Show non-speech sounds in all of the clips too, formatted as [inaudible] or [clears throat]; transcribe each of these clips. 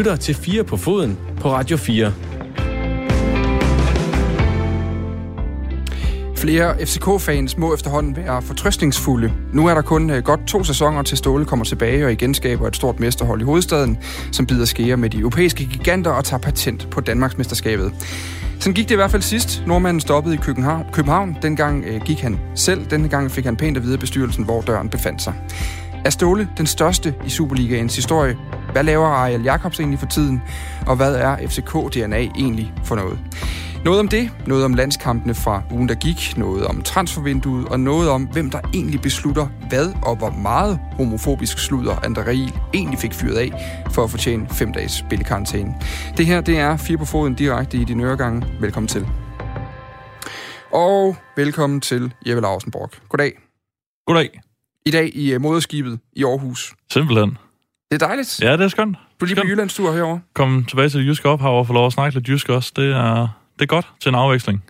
lytter til 4 på foden på Radio 4. Flere FCK-fans må efterhånden være fortrøstningsfulde. Nu er der kun øh, godt to sæsoner til Ståle kommer tilbage og igen skaber et stort mesterhold i hovedstaden, som bider skære med de europæiske giganter og tager patent på Danmarksmesterskabet. Sådan gik det i hvert fald sidst. Nordmanden stoppede i København. København. Dengang øh, gik han selv. Denne gang fik han pænt at vide bestyrelsen, hvor døren befandt sig. Er Ståle den største i Superligaens historie? Hvad laver Ariel Jacobs egentlig for tiden? Og hvad er FCK-DNA egentlig for noget? Noget om det, noget om landskampene fra ugen, der gik, noget om transfervinduet, og noget om, hvem der egentlig beslutter hvad og hvor meget homofobisk sludder André egentlig fik fyret af for at fortjene fem dages spillekarantæne. Det her, det er Fire på Foden direkte i din øregange. Velkommen til. Og velkommen til Jeppe Lausenborg. Goddag. Goddag. I dag i uh, moderskibet i Aarhus. Simpelthen. Det er dejligt. Ja, det er skønt. Du er lige på Skønt. Jyllandstur herovre. Kom tilbage til det jyske ophav og få lov at snakke lidt jysk også. Det er, det er godt til en afveksling.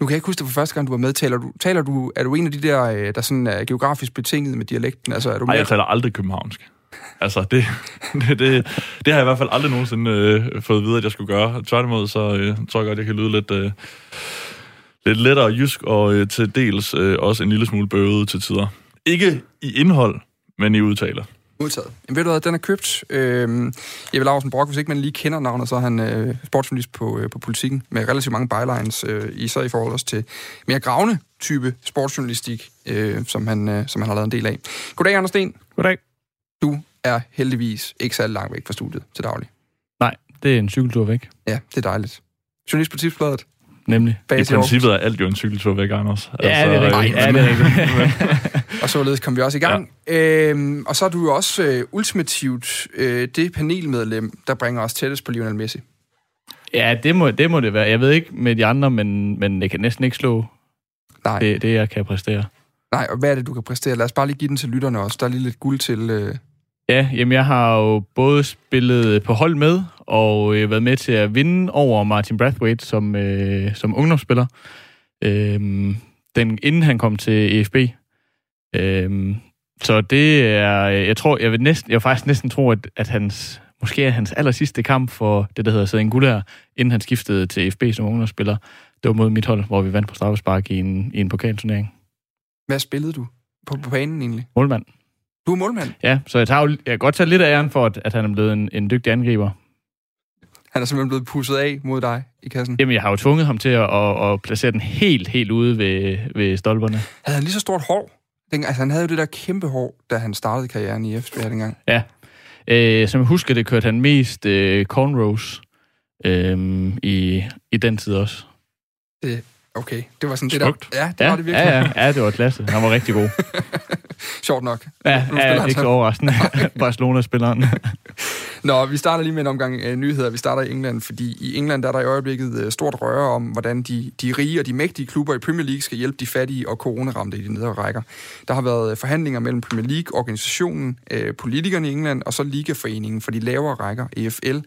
Nu kan jeg ikke huske det for første gang, du var med. Taler du, taler du, er du en af de der, øh, der sådan er geografisk betinget med dialekten? Altså, er du Nej, jeg taler aldrig københavnsk. Altså, det, [laughs] det, det, det har jeg i hvert fald aldrig nogensinde øh, fået at vide, at jeg skulle gøre. Tværtimod, så øh, tror jeg godt, jeg kan lyde lidt, øh, lidt lettere jysk, og øh, til dels øh, også en lille smule bøvet til tider. Ikke i indhold, men i udtale. Modtaget. Jamen, ved du hvad, den er købt. Øhm, Jeppe Larsen Brock, hvis ikke man lige kender navnet, så er han øh, sportsjournalist på, øh, på politikken, med relativt mange bylines, øh, især i forhold også til mere gravende type sportsjournalistik, øh, som, han, øh, som han har lavet en del af. Goddag, Anders Sten. Goddag. Du er heldigvis ikke særlig langt væk fra studiet til daglig. Nej, det er en cykeltur væk, Ja, det er dejligt. Journalist på Tipsbladet. Nemlig. Bag I princippet er alt jo en cykeltur væk, Anders. Altså, Ja, det er øh, rigtigt. Ja, det er rigtigt. [laughs] [laughs] Og således kom vi også i gang. Ja. Øhm, og så er du jo også øh, ultimativt øh, det panelmedlem, der bringer os tættest på Lionel Messi. ja, det må, det må det være. Jeg ved ikke med de andre, men, men det kan næsten ikke slå Nej. det, det, jeg kan præstere. Nej, og hvad er det, du kan præstere? Lad os bare lige give den til lytterne også. Der er lige lidt guld til... Øh... Ja, jamen jeg har jo både spillet på hold med, og øh, været med til at vinde over Martin Brathwaite som, øh, som ungdomsspiller, øh, den, inden han kom til EFB. Øh, så det er, jeg tror, jeg vil, næsten, jeg vil faktisk næsten tro, at, at hans, måske er hans aller sidste kamp for det, der hedder Sæden Gullær, inden han skiftede til EFB som ungdomsspiller, det var mod mit hold, hvor vi vandt på straffespark i en, i en pokalturnering. Hvad spillede du på, på banen egentlig? Målmand. Du er målmand. Ja, så jeg, tager, jo- jeg kan godt tage lidt af æren for, at, at han er blevet en, en dygtig angriber. Han er simpelthen blevet pusset af mod dig i kassen. Jamen, jeg har jo tvunget ham til at, at, at placere den helt, helt ude ved, ved stolperne. Havde han lige så stort hår? Den, altså, han havde jo det der kæmpe hår, da han startede karrieren i FCK dengang. Ja. Øh, som jeg husker, det kørte han mest øh, cornrows øh, i, i den tid også. Okay, det var sådan Smukt. det der. Ja, det Ja, var det virkelig. ja, ja, ja, det var klasse. Han var rigtig god. [laughs] Sjovt nok. Ja, Nu ja ikke så. så overraskende. [laughs] Barcelona-spilleren. [laughs] Nå, vi starter lige med en omgang øh, nyheder. Vi starter i England, fordi i England der er der i øjeblikket øh, stort røre om, hvordan de, de rige og de mægtige klubber i Premier League skal hjælpe de fattige og coronaramte i de nedre rækker. Der har været øh, forhandlinger mellem Premier League, organisationen, øh, politikerne i England og så Ligaforeningen for de lavere rækker, EFL,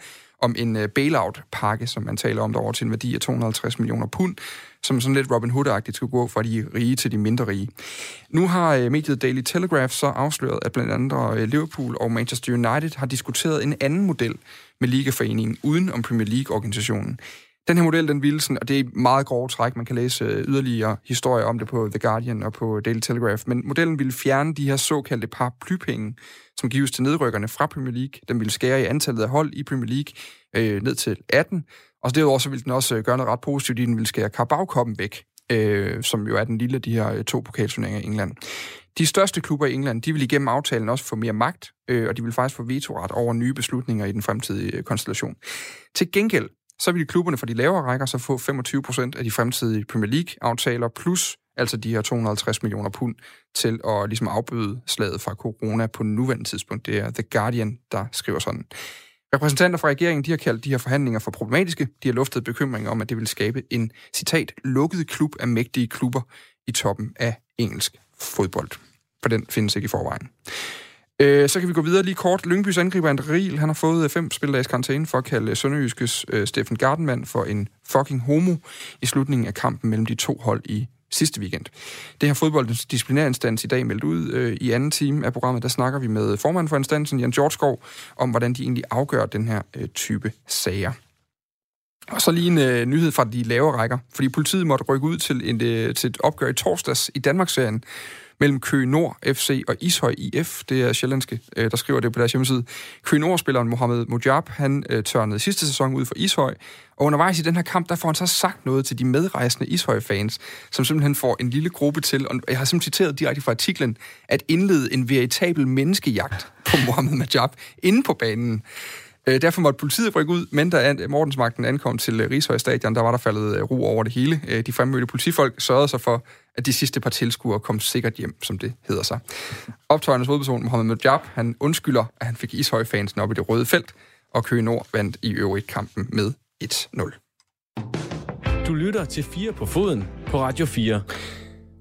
om en øh, bailout-pakke, som man taler om derovre til en værdi af 250 millioner pund, som sådan lidt Robin Hood-agtigt skulle gå fra de rige til de mindre rige. Nu har øh, mediet Daily Telegraph så afsløret, at blandt andre øh, Liverpool og Manchester United har diskuteret en anden model med Ligaforeningen uden om Premier League-organisationen. Den her model, den ville sådan, og det er meget grove træk, man kan læse øh, yderligere historier om det på The Guardian og på Daily Telegraph, men modellen ville fjerne de her såkaldte paraplypenge, som gives til nedrykkerne fra Premier League. Den ville skære i antallet af hold i Premier League øh, ned til 18, og derudover så ville den også øh, gøre noget ret positivt, i den ville skære Carabao-koppen væk, øh, som jo er den lille af de her øh, to pokalturneringer i England. De største klubber i England, de vil igennem aftalen også få mere magt, øh, og de vil faktisk få vetoret over nye beslutninger i den fremtidige konstellation. Til gengæld, så vil klubberne for de lavere rækker så få 25 procent af de fremtidige Premier League-aftaler, plus altså de her 250 millioner pund til at ligesom afbøde slaget fra corona på nuværende tidspunkt. Det er The Guardian, der skriver sådan. Repræsentanter fra regeringen de har kaldt de her forhandlinger for problematiske. De har luftet bekymringer om, at det vil skabe en, citat, lukket klub af mægtige klubber i toppen af engelsk fodbold. For den findes ikke i forvejen. Øh, så kan vi gå videre lige kort. Lyngbys angriber André Riel, han har fået øh, fem spildages karantæne for at kalde øh, Sønderjyskes øh, Steffen Gardenmand for en fucking homo i slutningen af kampen mellem de to hold i sidste weekend. Det har fodboldens disciplinærinstans i dag meldt ud. Øh, I anden time af programmet, der snakker vi med formanden for instansen, Jan Jortskov, om hvordan de egentlig afgør den her øh, type sager. Og så lige en øh, nyhed fra de lavere rækker, fordi politiet måtte rykke ud til, en, øh, til et opgør i torsdags i Danmarksserien mellem Køge Nord FC og Ishøj IF. Det er sjællandske, øh, der skriver det på deres hjemmeside. Køge Nord-spilleren Mohamed Mujab, han øh, tørnede sidste sæson ud for Ishøj, og undervejs i den her kamp, der får han så sagt noget til de medrejsende Ishøj-fans, som simpelthen får en lille gruppe til, og jeg har simpelthen citeret direkte fra artiklen, at indlede en veritabel menneskejagt på Mohamed Mujab inde på banen. Øh, derfor måtte politiet rykke ud, men da Mortensmagten ankom til øh, Rigshøj Stadion, der var der faldet øh, ro over det hele. De fremmødte politifolk sørgede sig for, at de sidste par tilskuere kom sikkert hjem, som det hedder sig. Optøjernes hovedperson, Mohamed Mujab, han undskylder, at han fik Ishøj-fansen op i det røde felt, og Køge Nord vandt i øvrigt kampen med 1-0. Du lytter til 4 på foden på Radio 4.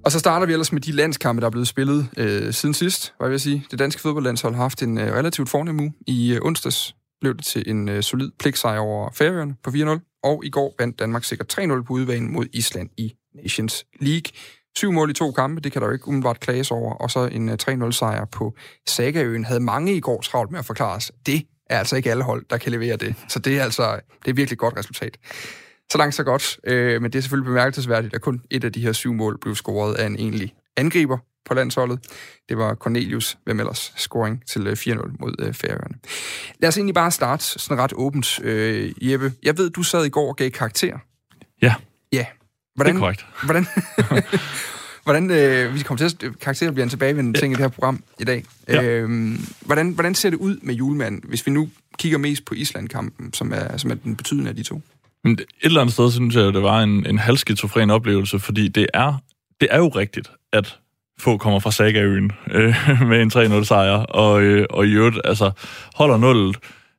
Og så starter vi ellers med de landskampe, der er blevet spillet øh, siden sidst, hvad vil jeg sige. Det danske fodboldlandshold har haft en øh, relativt fornem uge. I øh, onsdags blev det til en øh, solid pligtsejr over Færøerne på 4-0, og i går vandt Danmark sikkert 3-0 på udbanen mod Island i Nations League. Syv mål i to kampe, det kan der jo ikke umiddelbart klages over, og så en øh, 3-0 sejr på Sagaøen. Havde mange i går travlt med at forklare os. Det er altså ikke alle hold, der kan levere det. Så det er altså det er virkelig et godt resultat. Så langt så godt, øh, men det er selvfølgelig bemærkelsesværdigt, at kun et af de her syv mål blev scoret af en egentlig angriber på landsholdet. Det var Cornelius hvem ellers scoring til 4-0 øh, mod øh, Færøerne. Lad os egentlig bare starte sådan ret åbent, øh, Jeppe. Jeg ved, du sad i går og gav karakter. Ja. Ja. Hvordan, det er korrekt. [laughs] Hvordan, [laughs] hvordan øh, vi kommer til at karakterer bliver en tilbagevendende ting i det her program i dag. Ja. Øh, hvordan, hvordan ser det ud med julemanden, hvis vi nu kigger mest på Island-kampen, som er, som er den betydende af de to? Men et eller andet sted synes jeg, det var en, en halvskizofren oplevelse, fordi det er, det er jo rigtigt, at få kommer fra Sagaøen øh, [laughs] med en 3-0 sejr, og, øh, og i øvrigt, altså, holder 0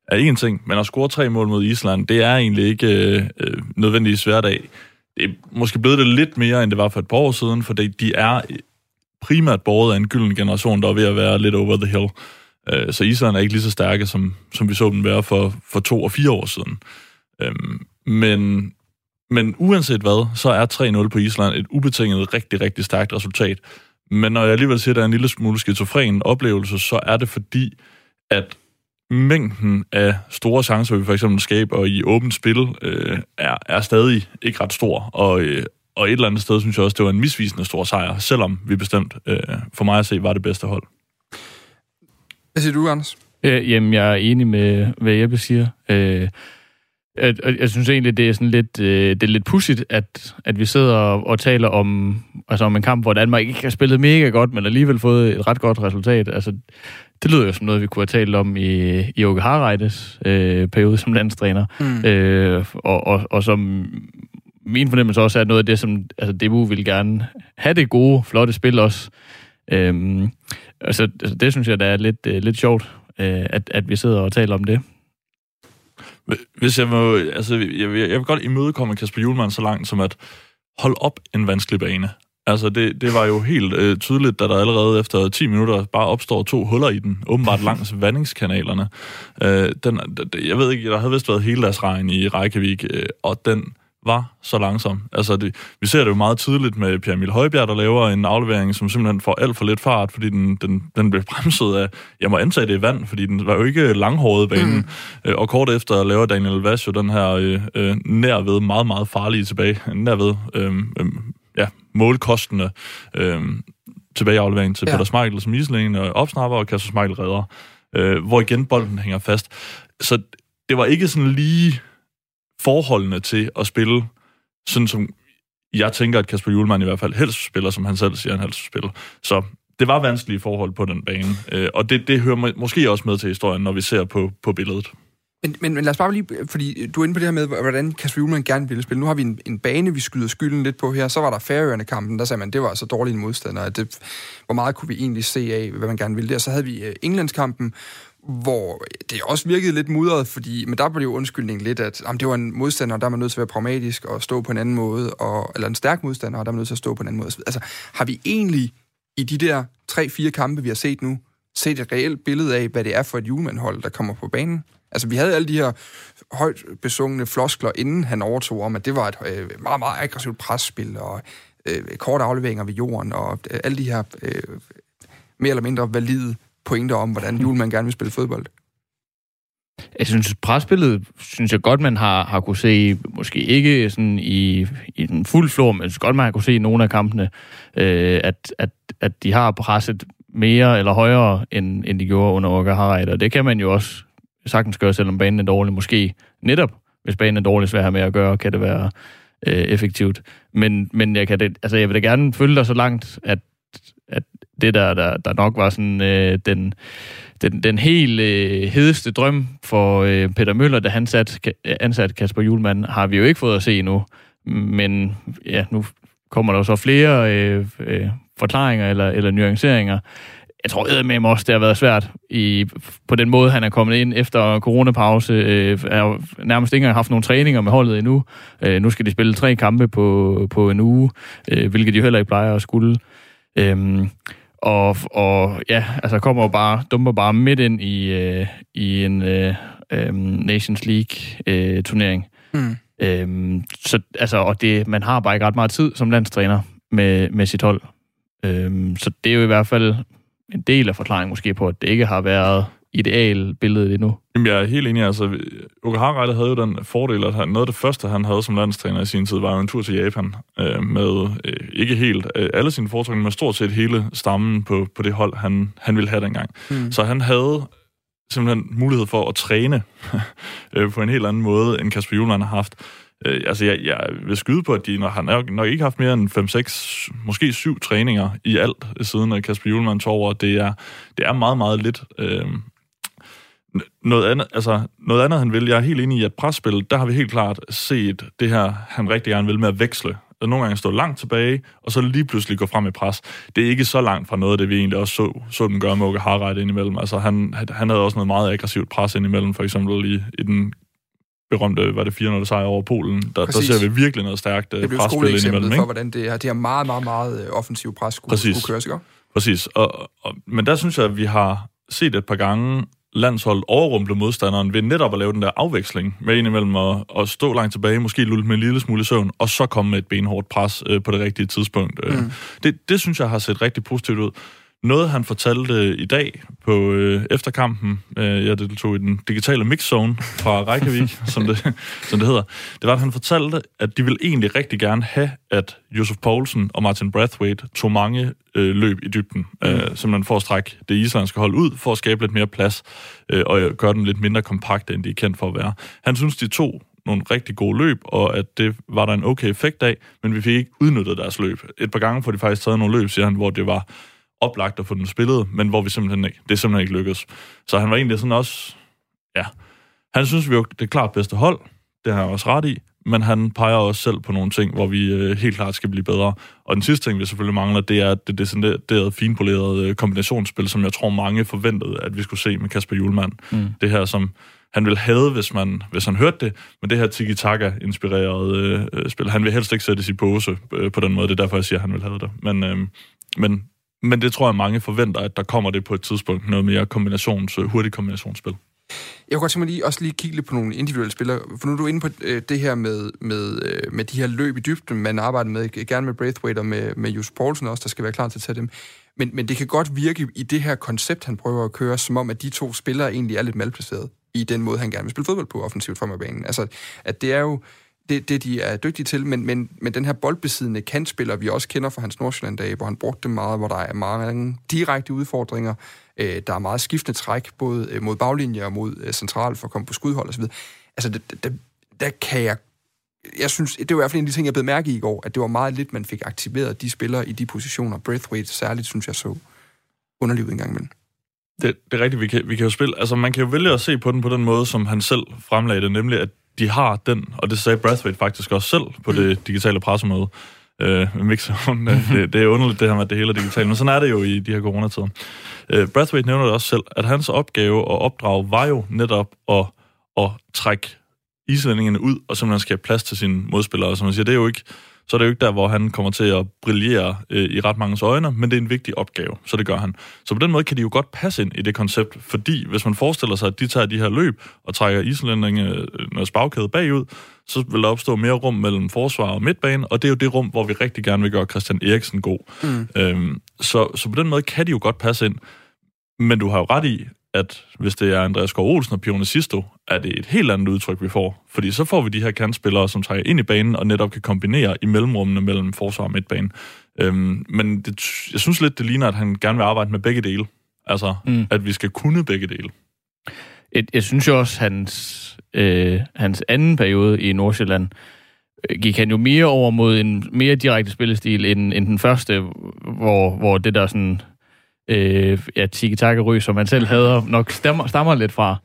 er en ting, men at score tre mål mod Island, det er egentlig ikke øh, øh, nødvendigvis hverdag. Det er måske blevet det lidt mere, end det var for et par år siden, for de er primært båret af en gylden generation, der er ved at være lidt over the hill. Øh, så Island er ikke lige så stærke, som, som vi så dem være for, for to og fire år siden. Øh, men, men uanset hvad, så er 3-0 på Island et ubetinget rigtig, rigtig stærkt resultat. Men når jeg alligevel siger, at der er en lille smule skizofren oplevelse, så er det fordi, at mængden af store chancer, vi for eksempel skaber i åbent spil, øh, er, er stadig ikke ret stor. Og, øh, og et eller andet sted synes jeg også, det var en misvisende stor sejr, selvom vi bestemt, øh, for mig at se, var det bedste hold. Hvad siger du, Anders? Øh, jamen, jeg er enig med, hvad Jeppe siger. Øh, jeg, jeg synes egentlig, det er sådan lidt, øh, det er lidt pudsigt, at, at vi sidder og, og taler om, altså om en kamp, hvor Danmark ikke har spillet mega godt, men alligevel fået et ret godt resultat. Altså, det lyder jo som noget, vi kunne have talt om i, i Åke Harreides øh, periode som landstræner. Mm. Øh, og, og, og som min fornemmelse også er noget af det, som altså, DBU vil gerne have det gode, flotte spil også. Øhm, altså, altså, det synes jeg, der er lidt, øh, lidt sjovt, øh, at, at vi sidder og taler om det. Hvis jeg må, altså, jeg, vil, jeg vil godt imødekomme Kasper Julemand så langt som at holde op en vanskelig bane. Altså, det, det var jo helt øh, tydeligt, da der allerede efter 10 minutter bare opstår to huller i den, åbenbart langs [laughs] vandingskanalerne. Øh, den, jeg ved ikke, der havde vist været hele deres regn i Reykjavik, øh, og den var så langsom. Altså, det, vi ser det jo meget tydeligt med Pierre Emil Højbjerg, der laver en aflevering, som simpelthen får alt for lidt fart, fordi den, den, den blev [laughs] bremset af, jeg må antage det er vand, fordi den var jo ikke langhåret banen. Mm. Øh, og kort efter laver Daniel Vass jo den her øh, øh, nærved, meget, meget farlige tilbage, nærved, øh, øh, ja, målkostende øh, tilbageaflevering til ja. Peter Smeichel som islægen, og opsnapper, og Kasper Smeichel redder, øh, hvor igen bolden hænger fast. Så det var ikke sådan lige forholdene til at spille, sådan som jeg tænker, at Kasper Julemand i hvert fald helst spiller, som han selv siger, han helst spiller. Så det var vanskelige forhold på den bane, øh, og det, det hører måske også med til historien, når vi ser på, på billedet. Men, men, men lad os bare lige, fordi du er inde på det her med, hvordan Kasper Julemand gerne ville spille. Nu har vi en, en bane, vi skyder skylden lidt på her. Så var der færøerne kampen, der sagde man, det var så dårlig en modstander. At det, hvor meget kunne vi egentlig se af, hvad man gerne ville der. Så havde vi øh, Englandskampen, hvor det også virkede lidt mudret, fordi, men der blev jo undskyldningen lidt, at jamen, det var en modstander, der er man nødt til at være pragmatisk og stå på en anden måde, og, eller en stærk modstander, og der er man nødt til at stå på en anden måde. Altså, har vi egentlig i de der tre-fire kampe, vi har set nu, set et reelt billede af, hvad det er for et julemandhold, der kommer på banen? Altså, vi havde alle de her højt besungne floskler, inden han overtog om, at det var et øh, meget, meget aggressivt presspil, og øh, korte afleveringer ved jorden, og øh, alle de her øh, mere eller mindre valide pointer om, hvordan Julemand gerne vil spille fodbold. Jeg synes, presspillet synes jeg godt, man har, har kunne se, måske ikke sådan i, i den fuld flor, men jeg synes godt, man har kunne se i nogle af kampene, øh, at, at, at de har presset mere eller højere, end, end de gjorde under Orga Harald. Og det kan man jo også sagtens gøre, selvom banen er dårlig. Måske netop, hvis banen er dårlig, svær med at gøre, kan det være øh, effektivt. Men, men jeg, kan det, altså, jeg vil da gerne følge dig så langt, at, at det der, der, der nok var sådan øh, den, den, den helt øh, hedeste drøm for øh, Peter Møller, da han sat, ansat Kasper Julemand, har vi jo ikke fået at se endnu. Men ja, nu kommer der jo så flere øh, øh, forklaringer eller, eller nuanceringer. Jeg tror med også, det har været svært i, på den måde, han er kommet ind efter coronapause. Øh, er nærmest ikke engang haft nogle træninger med holdet endnu. Øh, nu skal de spille tre kampe på, på en uge, øh, hvilket de heller ikke plejer at skulle. Øh, og, og ja, altså kommer bare, dumper bare midt ind i, øh, i en øh, øh, Nations League-turnering. Øh, mm. Øhm, så, altså, og det, man har bare ikke ret meget tid som landstræner med, med sit hold. Øhm, så det er jo i hvert fald en del af forklaringen måske på, at det ikke har været ideal billede endnu. Jamen, jeg er helt enig. Altså, Uke Harreide havde jo den fordel, at han, noget af det første, han havde som landstræner i sin tid, var jo en tur til Japan øh, med øh, ikke helt øh, alle sine foretrækninger, men stort set hele stammen på, på det hold, han, han ville have dengang. Mm. Så han havde simpelthen mulighed for at træne [laughs] øh, på en helt anden måde, end Kasper Juhlmann har haft. Øh, altså, jeg, jeg vil skyde på, at de når, har nok, nok ikke haft mere end 5-6, måske 7 træninger i alt, siden Kasper Juhlmann tog over. Det er, det er meget, meget lidt. Øh, noget andet, altså, noget andet, han vil, jeg er helt enig i, at presspil, der har vi helt klart set det her, han rigtig gerne vil med at veksle. Og nogle gange stå langt tilbage, og så lige pludselig gå frem i pres. Det er ikke så langt fra noget af det, vi egentlig også så, så den gøre med Åke Harreide indimellem. Altså, han, han havde også noget meget aggressivt pres indimellem, for eksempel i, i den berømte, var det 400 sejr over Polen. Der, der ser vi virkelig noget stærkt uh, presspil indimellem. Det for, hvordan det, her, det her meget, meget, meget øh, offensiv pres skulle, Præcis. skulle køres, ikke? Præcis. Og, og, men der synes jeg, at vi har set et par gange, landshold overrumple modstanderen ved netop at lave den der afveksling med imellem at, at stå langt tilbage, måske lulle med en lille smule søvn, og så komme med et benhårdt pres øh, på det rigtige tidspunkt. Øh, mm. Det, det synes jeg har set rigtig positivt ud. Noget, han fortalte i dag på øh, efterkampen, øh, jeg deltog i den digitale mixzone fra [laughs] Reykjavik, som, det, som det hedder, det var, at han fortalte, at de ville egentlig rigtig gerne have, at Josef Poulsen og Martin Brathwaite tog mange øh, løb i dybden, mm. øh, simpelthen for at strække det islandske hold ud, for at skabe lidt mere plads, øh, og gøre den lidt mindre kompakt, end de er kendt for at være. Han synes, de to nogle rigtig gode løb, og at det var der en okay effekt af, men vi fik ikke udnyttet deres løb. Et par gange får de faktisk taget nogle løb, siger han, hvor det var oplagt at få den spillet, men hvor vi simpelthen ikke, det er simpelthen ikke lykkedes. Så han var egentlig sådan også, ja, han synes vi jo, det klart bedste hold, det har jeg også ret i, men han peger også selv på nogle ting, hvor vi øh, helt klart skal blive bedre. Og den sidste ting, vi selvfølgelig mangler, det er det decideret finpolerede øh, kombinationsspil, som jeg tror mange forventede, at vi skulle se med Kasper Julemand. Mm. Det her, som han vil have, hvis, man, hvis han hørte det, men det her tiki-taka-inspirerede øh, spil, han vil helst ikke sættes i pose øh, på den måde. Det er derfor, jeg siger, at han vil have det. Men, øh, men men det tror jeg, mange forventer, at der kommer det på et tidspunkt, noget mere kombinations, øh, hurtigt kombinationsspil. Jeg kunne godt tænke mig lige, også lige kigge lidt på nogle individuelle spillere, for nu er du inde på øh, det her med, med, øh, med de her løb i dybden, man arbejder med, gerne med Braithwaite og med, med Jus Poulsen også, der skal være klar til at tage dem. Men, men det kan godt virke i det her koncept, han prøver at køre, som om, at de to spillere egentlig er lidt malplaceret i den måde, han gerne vil spille fodbold på offensivt frem af banen. Altså, at det er jo det, det, de er dygtige til, men, men, men den her boldbesiddende kantspiller, vi også kender fra hans Nordsjælland-dage, hvor han brugte det meget, hvor der er mange direkte udfordringer, øh, der er meget skiftende træk, både øh, mod baglinjer og mod øh, central for at komme på skudhold osv. Altså, det, det, der kan jeg jeg synes, det var i hvert fald en af de ting, jeg blev mærke i i går, at det var meget lidt, man fik aktiveret de spillere i de positioner. Breathweight særligt, synes jeg så underlivet en gang imellem. Det, det er rigtigt, vi kan, vi kan jo spille, altså man kan jo vælge at se på den på den måde, som han selv fremlagde det, nemlig at de har den, og det sagde Brathwaite faktisk også selv på det mm. digitale pressemøde, øh, mixeren. det, det er underligt, det her med, at det hele er digitalt, men sådan er det jo i de her coronatider. Øh, Brathwaite nævner det også selv, at hans opgave og opdrag var jo netop at, at trække islændingene ud, og simpelthen skabe plads til sine modspillere. Og som man siger, det er jo ikke så er det jo ikke der, hvor han kommer til at brillere øh, i ret mange øjne, men det er en vigtig opgave, så det gør han. Så på den måde kan de jo godt passe ind i det koncept, fordi hvis man forestiller sig, at de tager de her løb og trækker islændinge øh, bagkæde bagud, så vil der opstå mere rum mellem forsvar og midtbane, og det er jo det rum, hvor vi rigtig gerne vil gøre Christian Eriksen god. Mm. Øhm, så, så på den måde kan de jo godt passe ind. Men du har jo ret i, at hvis det er Andreas Gård Olsen og Pione Sisto, er det et helt andet udtryk, vi får. Fordi så får vi de her kantspillere, som trækker ind i banen og netop kan kombinere i mellemrummene mellem forsvar og midtbane. Øhm, men det, jeg synes lidt, det ligner, at han gerne vil arbejde med begge dele. Altså, mm. at vi skal kunne begge dele. Jeg, jeg synes jo også, hans, øh, hans anden periode i Nordsjælland, øh, gik han jo mere over mod en mere direkte spillestil end, end den første, hvor, hvor det der sådan øh, ja, tiki taka som man selv havde, nok stammer, stammer lidt fra.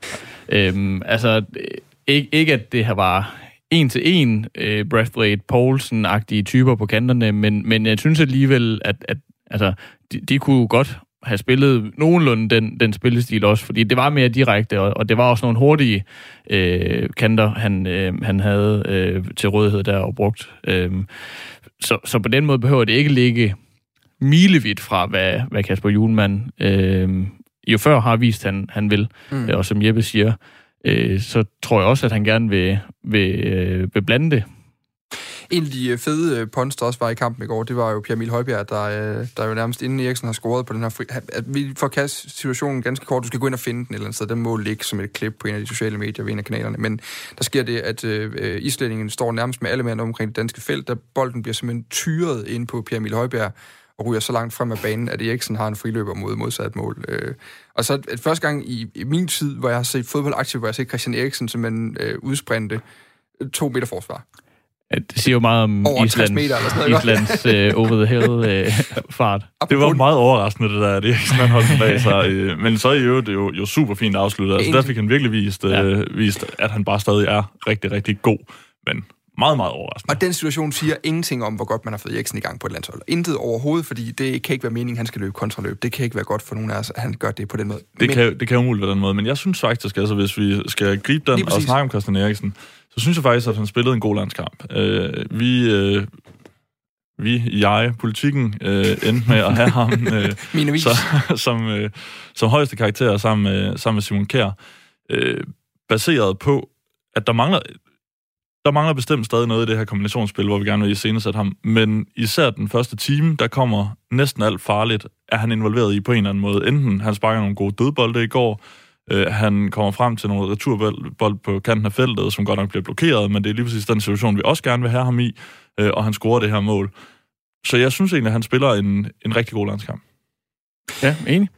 Øhm, altså, øh, ikke, ikke at det her var en til en øh, Brathwaite, Poulsen-agtige typer på kanterne, men, men jeg synes alligevel, at, at altså, de, de kunne godt have spillet nogenlunde den, den spillestil også, fordi det var mere direkte, og, og det var også nogle hurtige øh, kanter, han, øh, han havde øh, til rådighed der og brugt. Øh, så, så på den måde behøver det ikke ligge milevidt fra, hvad, hvad Kasper Julemand øh, jo før har vist, han, han vil. Mm. Og som Jeppe siger, øh, så tror jeg også, at han gerne vil, vil, øh, vil blande det. En af de øh, fede øh, punts, der også var i kampen i går, det var jo Pierre Emil Højbjerg, der, øh, der jo nærmest inden Eriksen har scoret på den her fri... At vi får kast situationen ganske kort. Du skal gå ind og finde den et eller andet sted. Den må ligge som et klip på en af de sociale medier ved en af kanalerne. Men der sker det, at øh, islændingen står nærmest med alle mænd omkring det danske felt, der bolden bliver simpelthen tyret ind på Pierre Emil Højbjerg, ryger så langt frem af banen, at Eriksen har en friløber mod modsat mål. Øh, og så et første gang i, i min tid, hvor jeg har set fodbold aktivt, hvor jeg har set Christian Eriksen simpelthen øh, udsprinte to meter forsvar. Ja, det siger jo meget om over Islands, meter, eller Islands uh, over-the-hill-fart. Uh, [laughs] det var meget overraskende, det der, det han holdt bag sig. Uh, men så er jo det jo, jo super fint afsluttet. Altså, der fik han virkelig vist, ja. vist, at han bare stadig er rigtig, rigtig god. Men meget, meget overraskende. Og den situation siger ingenting om, hvor godt man har fået Eriksen i gang på et landshold. Intet overhovedet, fordi det kan ikke være meningen, han skal løbe kontraløb. Det kan ikke være godt for nogen af os, at han gør det på den måde. Det, men, kan, det kan umuligt være den måde, men jeg synes faktisk, altså, hvis vi skal gribe den og snakke om Christian Eriksen, så synes jeg faktisk, at han spillede en god landskamp. Øh, vi, øh, vi, jeg, politikken, øh, endte med at have [laughs] ham øh, så, som, øh, som højeste karakter sammen med, sammen med Simon Kjær, øh, baseret på, at der mangler der mangler bestemt stadig noget i det her kombinationsspil, hvor vi gerne vil iscenesætte ham. Men især den første time, der kommer næsten alt farligt, er han involveret i på en eller anden måde. Enten han sparker nogle gode dødbolde i går, øh, han kommer frem til nogle returbold på kanten af feltet, som godt nok bliver blokeret, men det er lige præcis den situation, vi også gerne vil have ham i, øh, og han scorer det her mål. Så jeg synes egentlig, at han spiller en, en rigtig god landskamp. Ja, enig.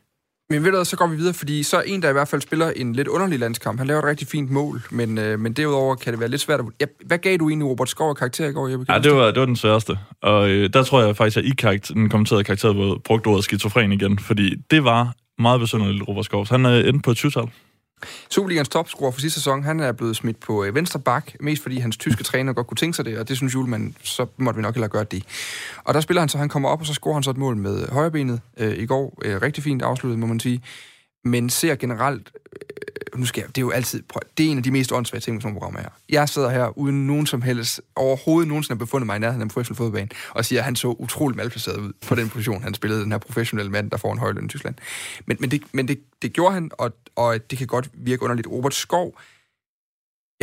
Men ved du så går vi videre, fordi så er en, der i hvert fald spiller en lidt underlig landskamp. Han laver et rigtig fint mål, men, øh, men derudover kan det være lidt svært at... Ja, hvad gav du egentlig Robert Skov karakter i går? Jeg ja, det var, det var den sværeste. Og øh, der tror jeg faktisk, at I karakter, den kommenterede karakter brugte ordet skizofren igen, fordi det var meget besynderligt, Robert Skov. Han er inde på et 20-tal. Superligans topscorer for sidste sæson, han er blevet smidt på øh, venstre bak, mest fordi hans tyske [laughs] træner godt kunne tænke sig det, og det synes Julemand, så måtte vi nok heller gøre det. Og der spiller han så, han kommer op, og så scorer han så et mål med højrebenet øh, i går. Øh, rigtig fint afsluttet, må man sige. Men ser generelt øh, nu skal jeg, det er jo altid, prøv, det er en af de mest åndssvage ting med sådan nogle programmer her. Jeg sidder her uden nogen som helst, overhovedet nogensinde har befundet mig i nærheden af en professionel fodboldbane, og siger, at han så utrolig malplaceret ud på den position, han spillede, den her professionelle mand, der får en høj løn i Tyskland. Men, men, det, men det, det gjorde han, og, og det kan godt virke underligt. Robert Skov,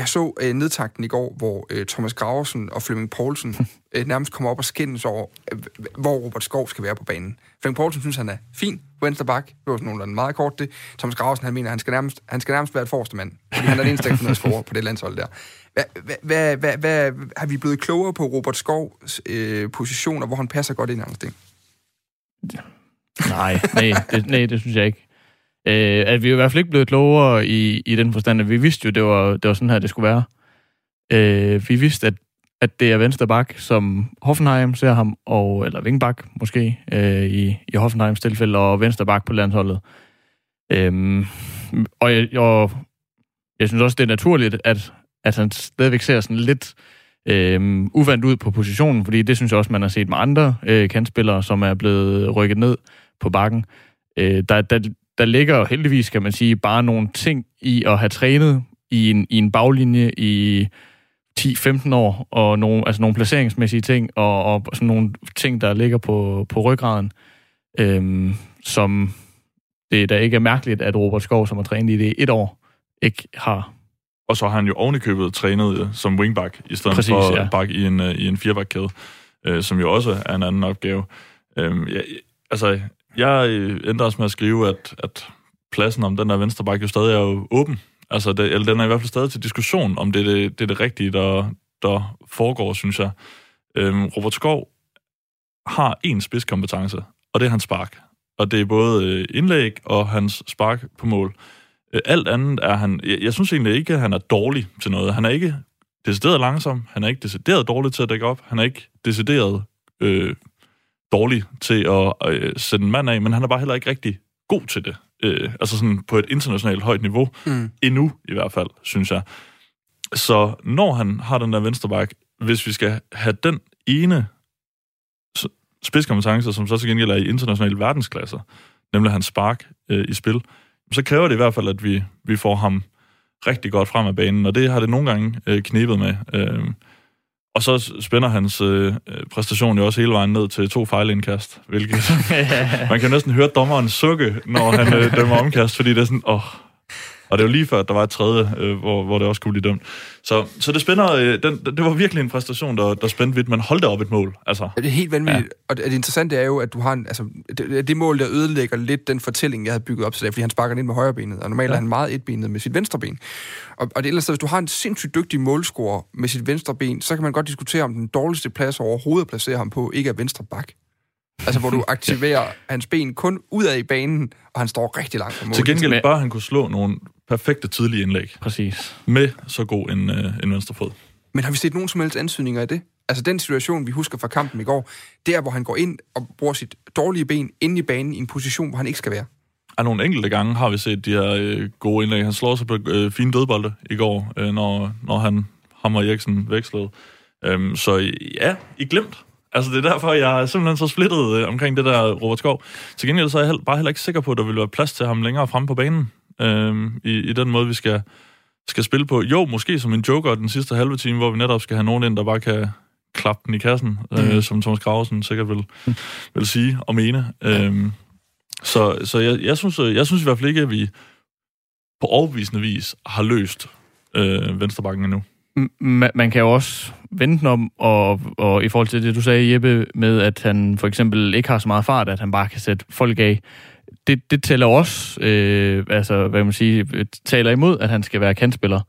jeg så øh, nedtakten i går, hvor øh, Thomas Graversen og Flemming Poulsen [laughs] øh, nærmest kommer op og skændes over, øh, hvor Robert Skov skal være på banen. Flemming Poulsen synes, han er fin på venstre bak. Det var sådan nogenlunde meget kort det. Thomas Graversen, han mener, han skal nærmest, han skal nærmest være et forreste mand. Fordi han er den eneste, der kan score på det landshold der. Hvad, hvad, hvad, hvad, har vi blevet klogere på Robert Skovs øh, position, og hvor han passer godt ind, Anders Sting? Nej, nej det, nej, det synes jeg ikke. Øh, at vi er i hvert fald ikke blevet klogere i, i den forstand, at vi vidste jo, det var, det var sådan her, det skulle være. Øh, vi vidste, at, at det er venstre bak, som Hoffenheim ser ham, og, eller vingbak måske, øh, i, i Hoffenheims tilfælde, og venstre bak på landsholdet. Øh, og, jeg, og jeg synes også, det er naturligt, at, at han stadigvæk ser sådan lidt øh, uvandt ud på positionen, fordi det synes jeg også, man har set med andre øh, kantspillere, som er blevet rykket ned på bakken. Øh, der, der, der ligger heldigvis, kan man sige, bare nogle ting i at have trænet i en, i en baglinje i 10-15 år, og nogle, altså nogle placeringsmæssige ting, og, og sådan nogle ting, der ligger på, på ryggraden, øhm, som det da ikke er mærkeligt, at Robert Skov, som har trænet i det et år, ikke har. Og så har han jo ovenikøbet trænet øh, som wingback, i stedet Præcis, for ja. back i en, øh, i en fireback-kæde, øh, som jo også er en anden opgave. Øhm, jeg, altså, jeg øh, endte også med at skrive, at, at pladsen om den der venstre back jo stadig er jo åben. Altså, det, eller den er i hvert fald stadig til diskussion, om det er det, det, er det rigtige, der, der foregår, synes jeg. Øhm, Robert Skov har en spidskompetence, og det er hans spark. Og det er både øh, indlæg og hans spark på mål. Øh, alt andet er han... Jeg, jeg synes egentlig ikke, at han er dårlig til noget. Han er ikke decideret langsom, han er ikke decideret dårlig til at dække op, han er ikke decideret øh, dårlig til at øh, sætte en mand af, men han er bare heller ikke rigtig god til det. Øh, altså sådan på et internationalt højt niveau. Mm. Endnu i hvert fald, synes jeg. Så når han har den der venstreback, hvis vi skal have den ene spidskompetence, som så til gengæld er i internationale verdensklasser, nemlig hans spark øh, i spil, så kræver det i hvert fald, at vi, vi får ham rigtig godt frem af banen, og det har det nogle gange øh, knebet med. Øh, og så spænder hans øh, præstation jo også hele vejen ned til to fejlindkast, hvilket [laughs] man kan næsten høre dommeren sukke, når han øh, dømmer omkast, fordi det er sådan, åh. Og det var lige før, at der var et tredje, øh, hvor, hvor det også kunne blive dømt. Så, så det spænder, øh, den, det var virkelig en præstation, der, der spændte vidt, men hold da op et mål. Altså, Ja, det er helt vanvittigt. Ja. Og det, det interessante er jo, at du har en, altså, det, det mål, der ødelægger lidt den fortælling, jeg havde bygget op til det, fordi han sparker den ind med højre benet, og normalt ja. Er han meget etbenet med sit venstre ben. Og, og det ellers, hvis du har en sindssygt dygtig målscorer med sit venstre ben, så kan man godt diskutere, om den dårligste plads overhovedet at placere ham på, ikke er venstre bak. Altså, hvor du [laughs] aktiverer hans ben kun udad i banen, og han står rigtig langt fra målet. til gengæld bør han kunne slå nogle perfekte tidlige indlæg Præcis. med så god en, øh, en venstre fod. Men har vi set nogen som helst ansøgninger af det? Altså den situation, vi husker fra kampen i går, det er, hvor han går ind og bruger sit dårlige ben inde i banen i en position, hvor han ikke skal være. Og nogle enkelte gange har vi set de her øh, gode indlæg. Han slår sig på øh, fine dødbolde i går, øh, når, når han hammer Eriksen vekslede. Øhm, så ja, I glemt. Altså, det er derfor, jeg er simpelthen så splittet øh, omkring det der Robert Skov. Til gengæld så er jeg hel- bare heller ikke sikker på, at der vil være plads til ham længere frem på banen. Øh, i, I den måde, vi skal, skal spille på. Jo, måske som en joker den sidste halve time, hvor vi netop skal have nogen ind, der bare kan klappe den i kassen, øh, Mhm. som Thomas Graversen sikkert vil, vil sige og mene. Øh, så så jeg, jeg, synes, øh, jeg synes i hvert fald ikke, at vi på overbevisende vis har løst øh, venstrebakken endnu. man, man kan jo også vente om, og, og i forhold til det, du sagde, Jeppe, med at han for eksempel ikke har så meget fart, at han bare kan sætte folk af. Det, det tæller også, øh, altså, hvad man sige, øh, taler imod, at han skal være kantspiller.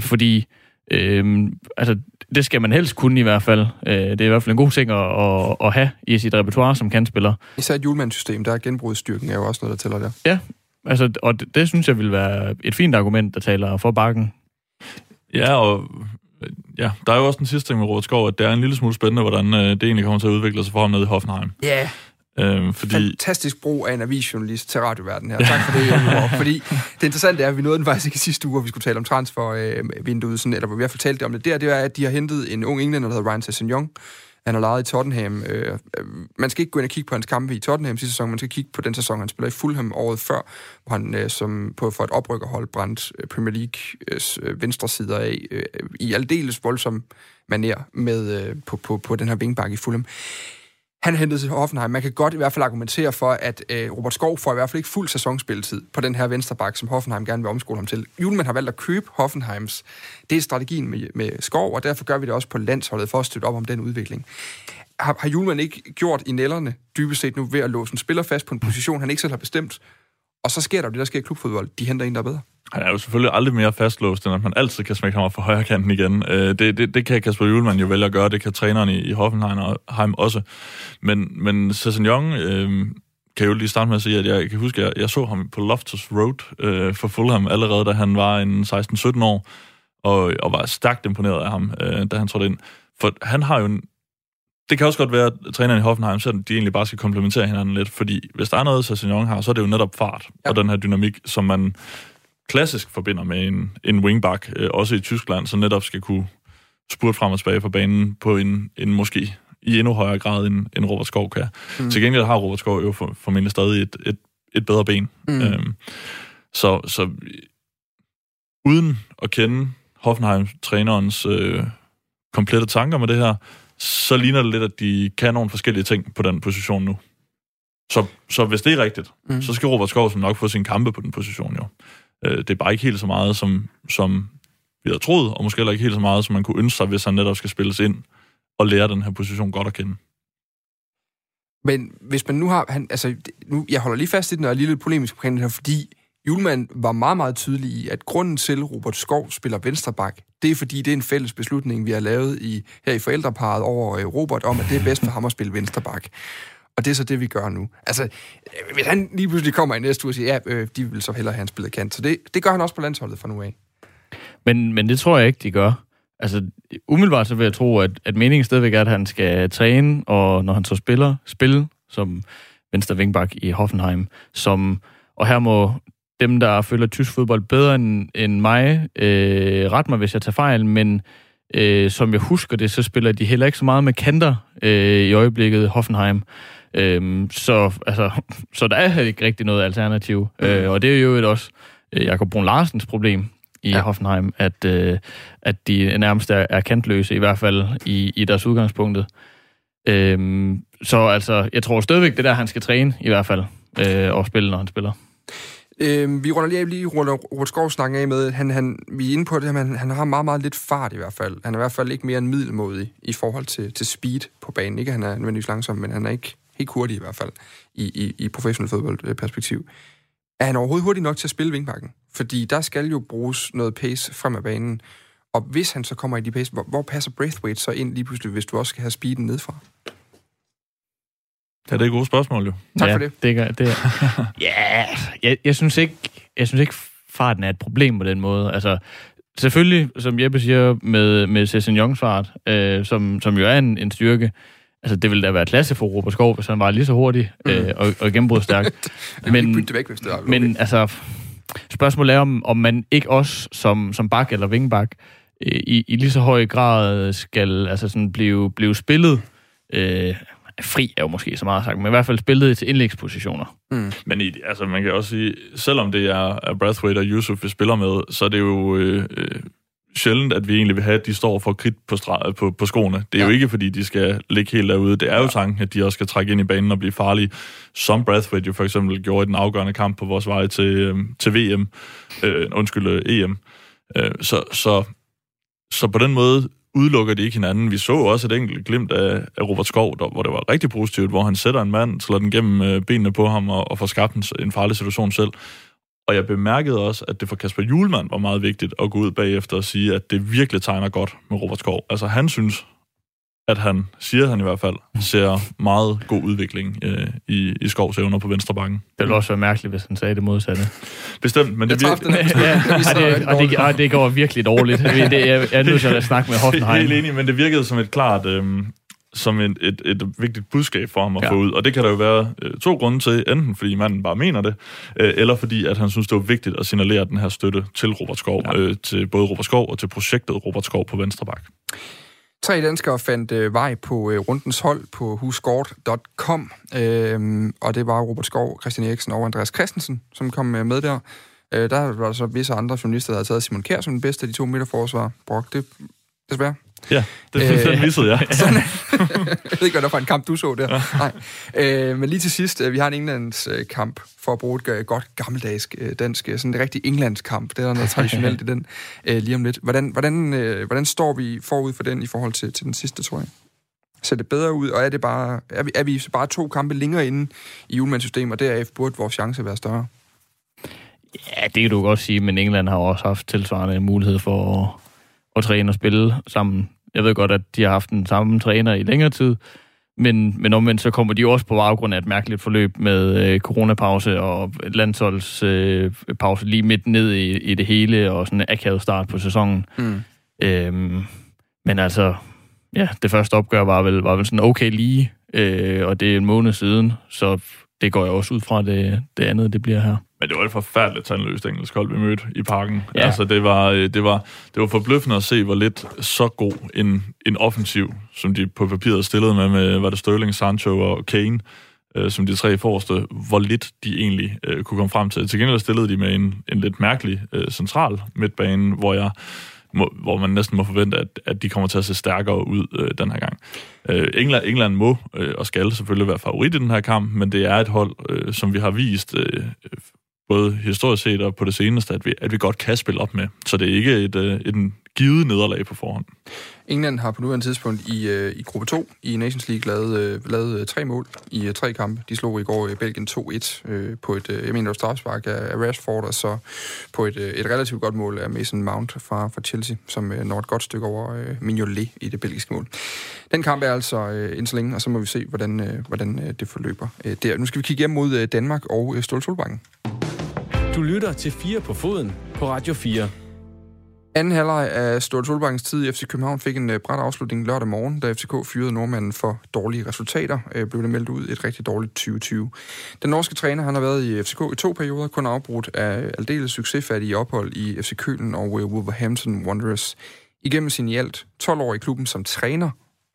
Fordi, øh, altså, det skal man helst kunne i hvert fald. Øh, det er i hvert fald en god ting at, at, at have i sit repertoire som kantspiller. Især et julemandssystem, der er genbrugsstyrken er jo også noget, der tæller der. Altså, og det, det synes jeg vil være et fint argument, der taler for bakken. Ja, og ja, der er jo også den sidste ting med Robert Skov, at det er en lille smule spændende, hvordan øh, det egentlig kommer til at udvikle sig for ham nede i Hoffenheim. Ja, yeah. Øh, fordi fantastisk brug af en avisjournalist til radioverdenen her. Tak for det, Borg. [laughs] Fordi det interessante er, at vi nåede den faktisk ikke i sidste uge, hvor vi skulle tale om transfervinduet, sådan, eller hvor vi hvert fald talte om det der, det er, at de har hentet en ung englænder, der hedder Ryan Sessegnon. Han har lejet i Tottenham. Øh, øh, man skal ikke gå ind og kigge på hans kampe i Tottenham sidste sæson, man skal kigge på den sæson, han spiller i Fulham året før, hvor han øh, som på, for et oprykkerhold brændt øh, Premier Leagues øh, venstre sider af øh, i aldeles voldsom maner med, øh, på, på, på den her vingbak i Fulham. Han hentede til Hoffenheim. Man kan godt i hvert fald argumentere for, at øh, Robert Skov får i hvert fald ikke fuld sæsonspilletid på den her venstreback, som Hoffenheim gerne vil omskole ham til. Julemand har valgt at købe Hoffenheims. Det er strategien med, med Skov, og derfor gør vi det også på landsholdet for at støtte op om den udvikling. Har, har Julemand ikke gjort i nælderne, dybest set nu, ved at låse en spiller fast på en position, han ikke selv har bestemt? Og så sker der jo det, der sker i klubfodbold. De henter en, der er bedre. han er jo selvfølgelig aldrig mere fastlåst, end at man altid kan smække ham op for højre kanten igen. Øh, det, det, det kan Kasper Julemand jo vælge at gøre, det kan træneren i, i Hoffenheim også. Men, men Sessegnon øh, kan jo lige starte med at sige, at jeg kan huske, at jeg, jeg så ham på Loftus Road øh, for Fulham allerede, da han var en 16-17 år, og, og var stærkt imponeret af ham, øh, da han trådte ind. For han har jo en, det kan også godt være, at træneren i Hoffenheim, så de egentlig bare skal komplementere hinanden lidt, fordi hvis der er noget, Sessegnon har, så er det jo netop fart ja. og den her dynamik, som man klassisk forbinder med en, en wingback, øh, også i Tyskland, som netop skal kunne spurte frem og tilbage på banen på en, en måske i endnu højere grad, end, end Robert Skov kan. Mm. Til gengæld har Robert Skov jo for, formentlig stadig et, et, et bedre ben. Mm. Øhm, så, så uden at kende Hoffenheim-trænerens øh, komplette tanker med det her, så ligner det lidt, at de kan nogle forskellige ting på den position nu. Så, så hvis det er rigtigt, mm. så skal Robert Skov som nok få sin kampe på den position jo. Øh, det er bare ikke helt så meget, som, som vi havde troet, og måske heller ikke helt så meget, som man kunne ønske sig, hvis han netop skal spilles ind og lære den her position godt at kende. Men hvis man nu har... Han, altså, nu, jeg holder lige fast i den, og er lige lidt polemisk omkring det her, fordi Julemand var meget, meget tydelig i, at grunden til, at Robert Skov spiller venstreback, det er fordi, det er en fælles beslutning, vi har lavet i, her i forældreparet over øh, Robert, om at det er bedst for ham at spille venstreback. Og det er så det, vi gør nu. Altså, øh, hvis han lige pludselig kommer i næste uge og siger, ja, øh, de vil så hellere have han spillet kant. Så det, det gør han også på landsholdet fra nu af. Men, men det tror jeg ikke, de gør. Altså, umiddelbart så vil jeg tro, at, at meningen stadigvæk er, at han skal træne, og når han så spiller, spille som venstre vingbak i Hoffenheim, som, og her må dem, der følger tysk fodbold bedre end, end mig, øh, ret mig, hvis jeg tager fejl, men øh, som jeg husker det, så spiller de heller ikke så meget med kanter øh, i øjeblikket, Hoffenheim. Øh, så, altså, [laughs] så der er ikke rigtig noget alternativ. Mm. Øh, og det er jo også øh, Jakob Brun Larsens problem i ja. Hoffenheim, at, øh, at de nærmest er, er kantløse, i hvert fald i, i deres udgangspunktet. Øh, så altså, jeg tror stadigvæk, det der, han skal træne, i hvert fald, øh, og spille, når han spiller. Øh, vi runder lige, lige ruller Robert Skov snakker af med, han, han, vi er inde på det, men han har meget, meget lidt fart i hvert fald. Han er i hvert fald ikke mere end middelmodig i forhold til, til speed på banen. Ikke han er nødvendigvis langsom, men han er ikke helt hurtig i hvert fald i, i, i professionel fodboldperspektiv. Er han overhovedet hurtig nok til at spille vingbakken? Fordi der skal jo bruges noget pace frem af banen. Og hvis han så kommer i de pace, hvor, hvor passer Braithwaite så ind lige pludselig, hvis du også skal have speeden nedfra? Ja, det er et godt spørgsmål, jo. Tak ja, for det. det, gør, det er, [laughs] ja, jeg, jeg, synes ikke, jeg synes ikke, farten er et problem på den måde. Altså, selvfølgelig, som Jeppe siger, med, med Cezanne Youngs fart, øh, som, som jo er en, en styrke, altså det ville da være klasse for Robert Skov, hvis han var lige så hurtig mm. øh, og, og gennembrudsstærk. men, [laughs] det væk, hvis det men altså, spørgsmålet er, om, om man ikke også som, som bak eller vingbak øh, i, i lige så høj grad skal altså sådan blive, blive spillet øh, fri er jo måske så meget sagt, men i hvert fald spillet til indlægspositioner. Mm. Men i, altså, man kan også sige, selvom det er, er Brathwaite og Yusuf, vi spiller med, så er det jo øh, øh, sjældent, at vi egentlig vil have, at de står for kridt på, stra- på, på skoene. Det er ja. jo ikke, fordi de skal ligge helt derude. Det er jo tanken, at de også skal trække ind i banen og blive farlige, som Brathwaite jo for eksempel gjorde i den afgørende kamp på vores vej til, øh, til VM, øh, undskyld, øh, EM. Øh, så, så, så på den måde udelukker de ikke hinanden. Vi så også et enkelt glimt af, af Robert Skov, der, hvor det var rigtig positivt, hvor han sætter en mand, slår den gennem øh, benene på ham og, og får skabt en, en farlig situation selv. Og jeg bemærkede også, at det for Kasper Julemand var meget vigtigt at gå ud bagefter og sige, at det virkelig tegner godt med Robert Skov. Altså han synes, at han, siger han i hvert fald, ser meget god udvikling øh, i, i Skovs evner på venstre bakken. Det ville også være mærkeligt, hvis han sagde det modsatte. Bestemt, men det, bliver... [laughs] ja, og, det, og, det, og det går virkelig dårligt. [laughs] Det, jeg, jeg er nødt til at snakke med Hoffenheim. Helt enig, men det virkede som et klart... Øh, som et, et, et vigtigt budskab for ham at ja. få ud. Og det kan der jo være øh, to grunde til. Enten fordi manden bare mener det, øh, eller fordi at han synes, det var vigtigt at signalere den her støtte til Robert Skov, ja. øh, til både Robert Skov og til projektet Robert Skov på Venstrebak. Tre danskere fandt øh, vej på øh, rundens hold på husgård.com, øh, og det var Robert Skov, Christian Eriksen og Andreas Christensen, som kom øh, med der. Øh, der var så visse andre journalister, der havde taget Simon Kjær som den bedste af de to midterforsvar. Brok, det desværre. Ja, det øh, den missede jeg. [laughs] Sådan, jeg ved ikke, hvad der var en kamp, du så der. Ja. Nej. Øh, men lige til sidst, øh, vi har en Englands øh, kamp, for at bruge et godt gammeldags øh, dansk, øh, sådan en rigtig Englands kamp. Det er der noget [laughs] traditionelt i den øh, lige om lidt. Hvordan, hvordan, øh, hvordan står vi forud for den i forhold til, til den sidste, tror jeg? Ser det bedre ud, og er, det bare, er, vi, er vi bare to kampe længere inde i julemandssystemet, og deraf burde vores chance være større? Ja, det kan du godt sige, men England har også haft tilsvarende mulighed for at at træne og spille sammen. Jeg ved godt, at de har haft den samme træner i længere tid, men, men omvendt så kommer de også på baggrund af et mærkeligt forløb med øh, coronapause og landsholdspause øh, lige midt ned i, i det hele, og sådan en akavet start på sæsonen. Mm. Øhm, men altså, ja, det første opgør var vel, var vel sådan okay lige, øh, og det er en måned siden, så det går jeg også ud fra, det, det andet det bliver her. Men det var et forfærdeligt tandløst engelsk hold, vi mødte i parken. Ja. Altså, det var, øh, det, var, det var forbløffende at se, hvor lidt så god en, en offensiv, som de på papiret stillede med, med var det Sterling, Sancho og Kane, øh, som de tre forreste, hvor lidt de egentlig øh, kunne komme frem til. Til gengæld stillede de med en, en lidt mærkelig øh, central midtbane, hvor jeg må, hvor man næsten må forvente, at, at de kommer til at se stærkere ud øh, den her gang. Øh, England, England må øh, og skal selvfølgelig være favorit i den her kamp, men det er et hold, øh, som vi har vist øh, både historisk set og på det seneste, at vi, at vi godt kan spille op med. Så det er ikke et, et, et givet nederlag på forhånd. England har på nuværende tidspunkt i, øh, i gruppe 2 i Nations League lavet, øh, lavet øh, tre mål i øh, tre kampe. De slog i går øh, Belgien 2-1 øh, på et, øh, jeg mener, strafspark af, af Rashford, og så på et, øh, et relativt godt mål af Mason Mount fra, fra Chelsea, som øh, når et godt stykke over øh, Mignolet i det belgiske mål. Den kamp er altså øh, indtil længe, og så må vi se, hvordan, øh, hvordan øh, det forløber øh, der. Nu skal vi kigge hjem mod øh, Danmark og øh, Ståle Solbakken. Du lytter til 4 på foden på Radio 4. Anden halvleg af Stort Solbakkens tid i FC København fik en øh, bræt afslutning lørdag morgen, da FCK fyrede nordmanden for dårlige resultater, uh, blev det meldt ud et rigtig dårligt 2020. Den norske træner han har været i FCK i to perioder, kun afbrudt af aldeles succesfattige ophold i FC Kølen og øh, Wolverhampton Wanderers. Igennem sin i alt 12 år i klubben som træner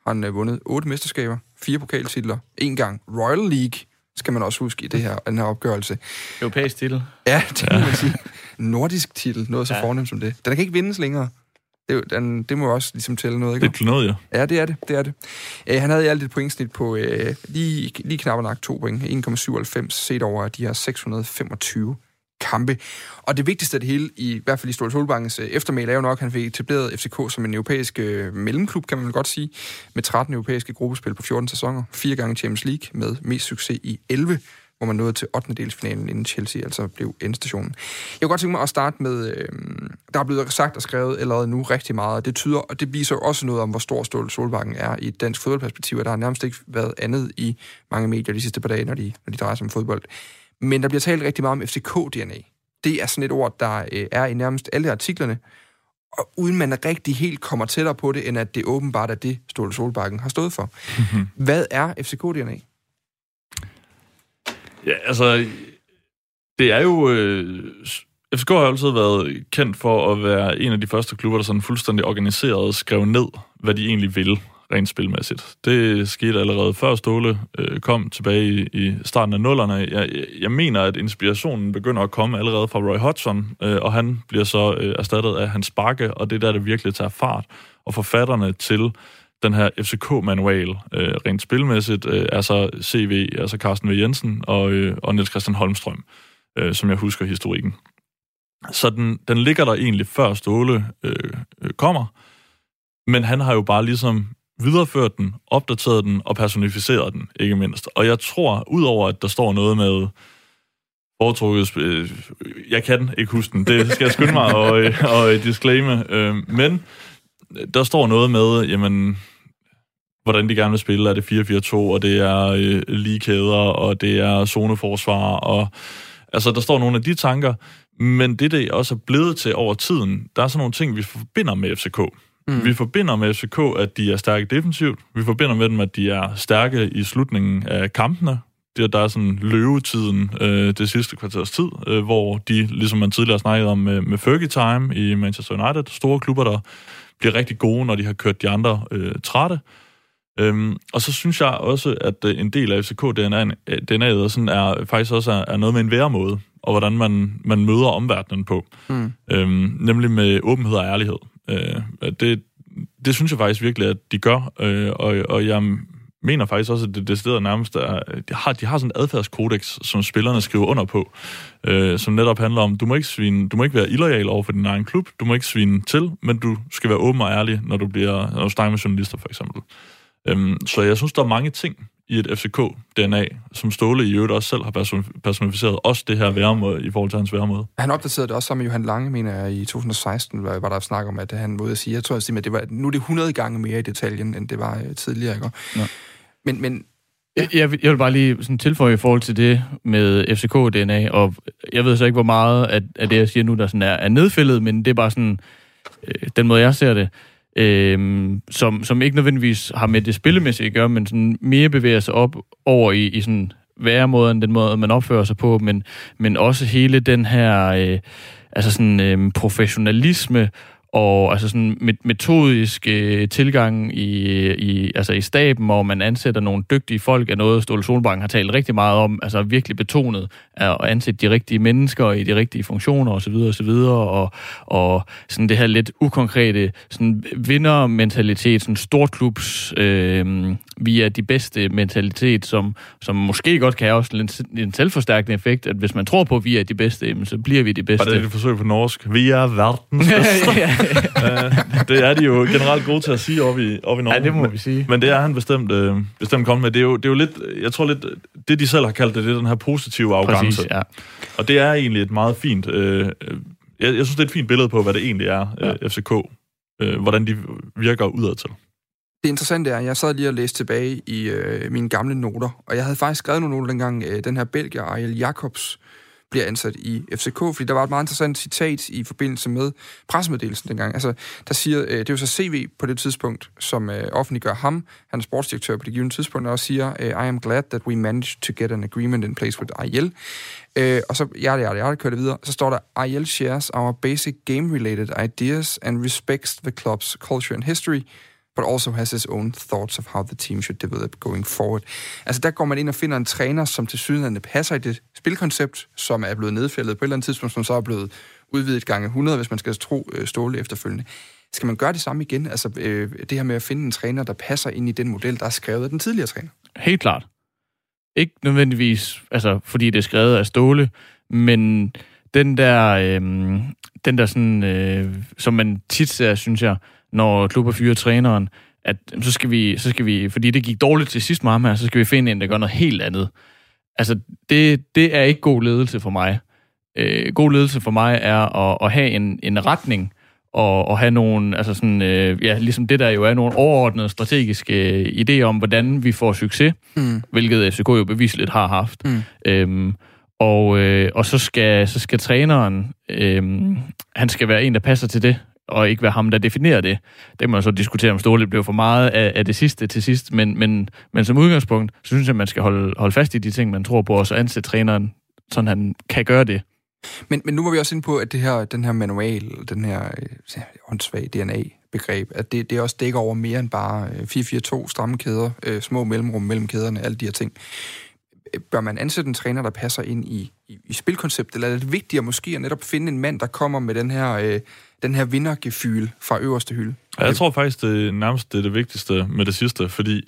har han vundet otte mesterskaber, fire pokaltitler, en gang Royal League, skal man også huske i det her, den her opgørelse. Europæisk titel. Ja, det må man sige. Nordisk titel, noget så ja. fornemt som det. Den kan ikke vindes længere. Det, jo- den, det må jo også ligesom tælle noget, ikke? Det er noget, ja. Ja, det er det. det, er det. Uh, han havde i alt et pointsnit på uh, lige, lige knap og nok to point. 1,97 set over de her 625 kampe. Og det vigtigste af det hele, i, hvert fald i Ståle Solbakkens øh, eftermæl, er jo nok, at han fik etableret FCK som en europæisk øh, mellemklub, kan man vel godt sige, med 13 europæiske gruppespil på 14 sæsoner, fire gange Champions League med mest succes i 11 hvor man nåede til 8. delsfinalen, inden Chelsea altså blev endstationen. Jeg kunne godt tænke mig at starte med, øh, der er blevet sagt og skrevet allerede nu rigtig meget, og det tyder, og det viser jo også noget om, hvor stor Ståle Solbakken er i et dansk fodboldperspektiv, og der har nærmest ikke været andet i mange medier de sidste par dage, når de, når de drejer sig om fodbold. Men der bliver talt rigtig meget om FCK-DNA. Det er sådan et ord, der øh, er i nærmest alle artiklerne, og uden man rigtig helt kommer tættere på det, end at det åbenbart er det, Ståle Solbakken har stået for. Hvad er FCK-DNA? Ja, altså, det er jo... Øh, FCK har altid været kendt for at være en af de første klubber, der sådan fuldstændig organiseret skrev ned, hvad de egentlig vil rent spilmæssigt. Det skete allerede før Ståle øh, kom tilbage i, i starten af nullerne. Jeg, jeg mener, at inspirationen begynder at komme allerede fra Roy Hodgson, øh, og han bliver så øh, erstattet af Hans Bakke, og det er der, det virkelig tager fart. Og forfatterne til den her FCK-manual, øh, rent spilmæssigt, øh, er så CV, altså Carsten V. Jensen og, øh, og Niels Christian Holmstrøm, øh, som jeg husker historikken. Så den, den ligger der egentlig før Ståle øh, øh, kommer, men han har jo bare ligesom videreført den, opdateret den og personificeret den, ikke mindst. Og jeg tror, udover at der står noget med foretrukket... Øh, jeg kan ikke huske den, det skal jeg skynde mig og, øh, [laughs] og disclaime. Øh, men der står noget med, jamen, hvordan de gerne vil spille. Er det 4-4-2, og det er øh, ligekæder, og det er zoneforsvar, og altså, der står nogle af de tanker, men det, det også er blevet til over tiden, der er sådan nogle ting, vi forbinder med FCK. Mm. Vi forbinder med FCK, at de er stærke defensivt. Vi forbinder med dem, at de er stærke i slutningen af kampene. Der, der er sådan løvetiden, øh, det sidste kvarters tid, øh, hvor de, ligesom man tidligere snakkede om med, med Fergie Time i Manchester United, store klubber, der bliver rigtig gode, når de har kørt de andre øh, trætte. Øhm, og så synes jeg også, at øh, en del af FCK-DNA'et DNA'et sådan er, faktisk også er, er noget med en væremåde, og hvordan man, man møder omverdenen på. Mm. Øhm, nemlig med åbenhed og ærlighed. Øh, det, det synes jeg faktisk virkelig, at de gør, øh, og, og jeg mener faktisk også, at det decideret nærmest er, de har, de har sådan en adfærdskodex, som spillerne skriver under på, øh, som netop handler om, du må, ikke svine, du må ikke være illoyal over for din egen klub, du må ikke svine til, men du skal være åben og ærlig, når du, bliver, når du snakker med journalister, for eksempel. Øhm, så jeg synes, der er mange ting i et FCK-DNA, som Ståle i øvrigt også selv har person- personificeret, også det her væremåde i forhold til hans væremåde. Han opdaterede det også sammen med Johan Lange, mener jeg, i 2016, hvor var der snak om, at han måde at sige, jeg tror, at det var, nu er det 100 gange mere i detaljen, end det var øh, tidligere. Ikke? Ja. Men, men Jeg, jeg, vil- jeg vil bare lige sådan tilføje i forhold til det med FCK-DNA, og jeg ved så ikke, hvor meget af, af det, jeg siger nu, der sådan er, er nedfældet, men det er bare sådan, øh, den måde, jeg ser det, øh, som, som ikke nødvendigvis har med det spillemæssige at gøre, men sådan mere bevæger sig op over i, i sådan væremåden, den måde, man opfører sig på, men, men også hele den her øh, altså sådan, øh, professionalisme og altså sådan met- metodisk øh, tilgang i, i, altså i staben, hvor man ansætter nogle dygtige folk, er noget, Ståle Solbakken har talt rigtig meget om, altså virkelig betonet at ansætte de rigtige mennesker i de rigtige funktioner osv. osv. Og, og sådan det her lidt ukonkrete sådan vindermentalitet, sådan storklubs øh, via de bedste mentalitet, som, som måske godt kan have også en, en selvforstærkende effekt, at hvis man tror på, at vi er de bedste, så bliver vi de bedste. Var det et forsøg på norsk? Vi er verdens [laughs] bedste. ja, det er de jo generelt gode til at sige oppe i, oppe i Norge. ja, det må men, vi sige. men det er han bestemt, øh, bestemt kommet med. Det er, jo, det er jo lidt, jeg tror lidt, det de selv har kaldt det, det er den her positive arrogance. Præcis, ja. Og det er egentlig et meget fint, øh, øh, jeg, jeg synes, det er et fint billede på, hvad det egentlig er, Ja. øh, FCK. Øh, hvordan de virker udadtil. Det interessante er, at jeg sad lige og læste tilbage i øh, mine gamle noter, og jeg havde faktisk skrevet nogle noter dengang, øh, den her belgier, Ariel Jacobs, bliver ansat i FCK, fordi der var et meget interessant citat i forbindelse med pressemeddelelsen dengang. Altså, der siger, øh, det er jo så CV på det tidspunkt, som øh, offentliggør ham, han er sportsdirektør på det givende tidspunkt, og også siger, øh, I am glad that we managed to get an agreement in place with Ariel. Øh, og så, ja, ja, ja, kører det videre. Så står der, Ariel shares our basic game-related ideas and respects the club's culture and history, but also has his own thoughts of how the team should develop going forward. Altså der går man ind og finder en træner, som til sydenlande passer i det spilkoncept, som er blevet nedfældet på et eller andet tidspunkt, som så er blevet udvidet gange 100, hvis man skal tro øh, Ståle efterfølgende. Skal man gøre det samme igen? Altså øh, det her med at finde en træner, der passer ind i den model, der er skrevet af den tidligere træner. Helt klart. Ikke nødvendigvis, altså, fordi det er skrevet af Ståle, men den der, øh, den der sådan, øh, som man tit ser, synes jeg, når klubber fyrer træneren, at så skal, vi, så skal vi, fordi det gik dårligt til sidst med ham her, så skal vi finde en, der gør noget helt andet. Altså, det, det er ikke god ledelse for mig. Øh, god ledelse for mig er at, at have en, en retning, og, og have nogle, altså sådan, øh, ja, ligesom det der jo er nogle overordnede strategiske øh, idéer om, hvordan vi får succes, Mm. hvilket FCK jo bevisligt har haft. Mm. Øhm, og, øh, og så skal, så skal træneren, øhm, han skal være en, der passer til det, og ikke være ham, der definerer det. Det kan man så diskutere, om Ståle blev for meget af, af det sidste til sidst, men, men, men som udgangspunkt, så synes jeg, at man skal holde, holde fast i de ting, man tror på, og så ansætte træneren, sådan han kan gøre det. Men, men nu var vi også inde på, at det her, den her manual, den her øh, åndssvage DNA-begreb, at det, det også dækker over mere end bare øh, 4-4-2, stramme kæder, øh, små mellemrum mellem kæderne, alle de her ting. Øh, bør man ansætte en træner, der passer ind i, i, i spilkonceptet, eller er det vigtigere måske at netop finde en mand, der kommer med den her, øh, den her vindergefyl fra øverste hylde? Ja, jeg tror faktisk, det er nærmest det, er det vigtigste med det sidste, fordi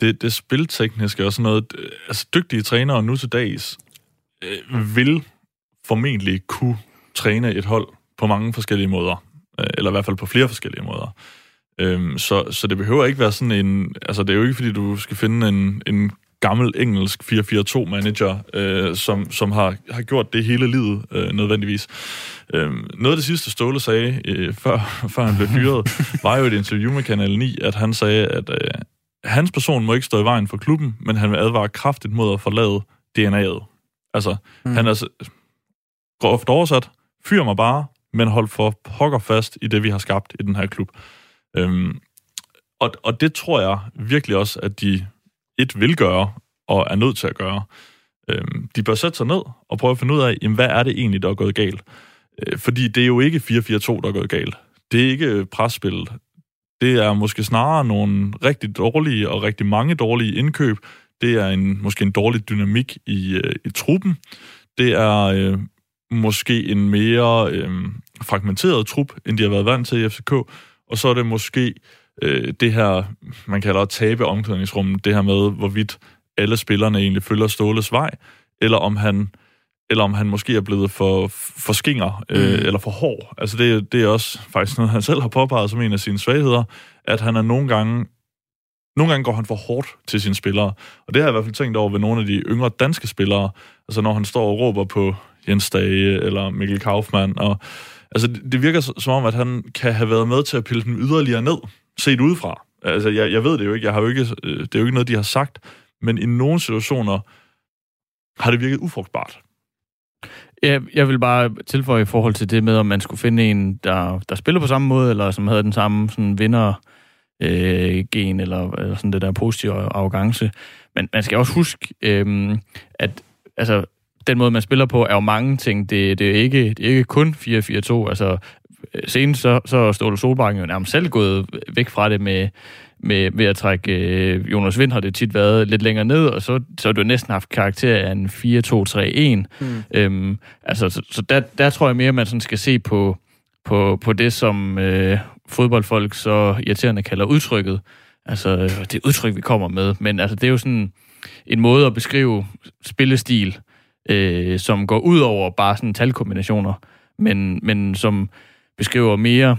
det, det spiltekniske og sådan noget, øh, altså dygtige trænere nu til dags, øh, vil formentlig kunne træne et hold på mange forskellige måder, øh, eller i hvert fald på flere forskellige måder. Øhm, så, så det behøver ikke være sådan en... Altså, det er jo ikke, fordi du skal finde en, en gammel engelsk 4-4-2-manager, øh, som, som har, har gjort det hele livet øh, nødvendigvis. Øhm, noget af det sidste, Ståle sagde, øh, før, [laughs] før han blev fyret, var jo et interview med Kanal 9, at han sagde, at øh, hans person må ikke stå i vejen for klubben, men han vil advare kraftigt mod at forlade DNA'et. Altså, mm. han er så- groft oversat, fyr mig bare, men hold for pokker fast i det, vi har skabt i den her klub. Øhm, og, og det tror jeg virkelig også, at de et vil gøre, og er nødt til at gøre. Øhm, de bør sætte sig ned og prøve at finde ud af, jamen, hvad er det egentlig, der er gået galt? Øh, fordi det er jo ikke 4-4-2, der er gået galt. Det er ikke øh, presspillet. Det er måske snarere nogle rigtig dårlige og rigtig mange dårlige indkøb. Det er en, måske en dårlig dynamik i, øh, i truppen. Det er øh, måske en mere øh, fragmenteret trup, end de har været vant til i FCK. Og så er det måske øh, det her, man kalder at tabe omklædningsrummet, det her med, hvorvidt alle spillerne egentlig følger Ståles vej, eller om han eller om han måske er blevet for, for skinger, øh, Mm. eller for hård. Altså det, det er også faktisk noget, han selv har påpeget som en af sine svagheder, at han er nogle gange, nogle gange går han for hårdt til sine spillere. Og det har jeg i hvert fald tænkt over ved nogle af de yngre danske spillere, altså når han står og råber på Jens Dage eller Mikkel Kaufmann, og altså det, det virker som om, at han kan have været med til at pille dem yderligere ned, set udefra. Altså jeg, jeg ved det jo ikke, jeg har jo ikke, øh, det er jo ikke noget, de har sagt, men i nogle situationer har det virket ufrugtbart. Jeg, jeg vil bare tilføje i forhold til det med, om man skulle finde en, der, der spiller på samme måde, eller som havde den samme sådan, vinder øh, gen, eller, eller sådan det der positive arrogance. Men man skal også huske, øh, at altså, den måde, man spiller på, er jo mange ting. Det, det, er, ikke, det er ikke kun 4-4-2. Altså, senest så, så er Ståle Solbakken jo nærmest selv gået væk fra det med, med ved at trække øh, Jonas Vind har det tit været lidt længere ned, og så, så har du næsten haft karakter af en 4-2-3-1. Mm. Øhm, altså, så, så der, der tror jeg mere, at man sådan skal se på, på, på det, som øh, fodboldfolk så irriterende kalder udtrykket. Altså, det udtryk, vi kommer med. Men altså, det er jo sådan en måde at beskrive spillestil, øh, som går ud over bare sådan talkombinationer, men, men som beskriver mere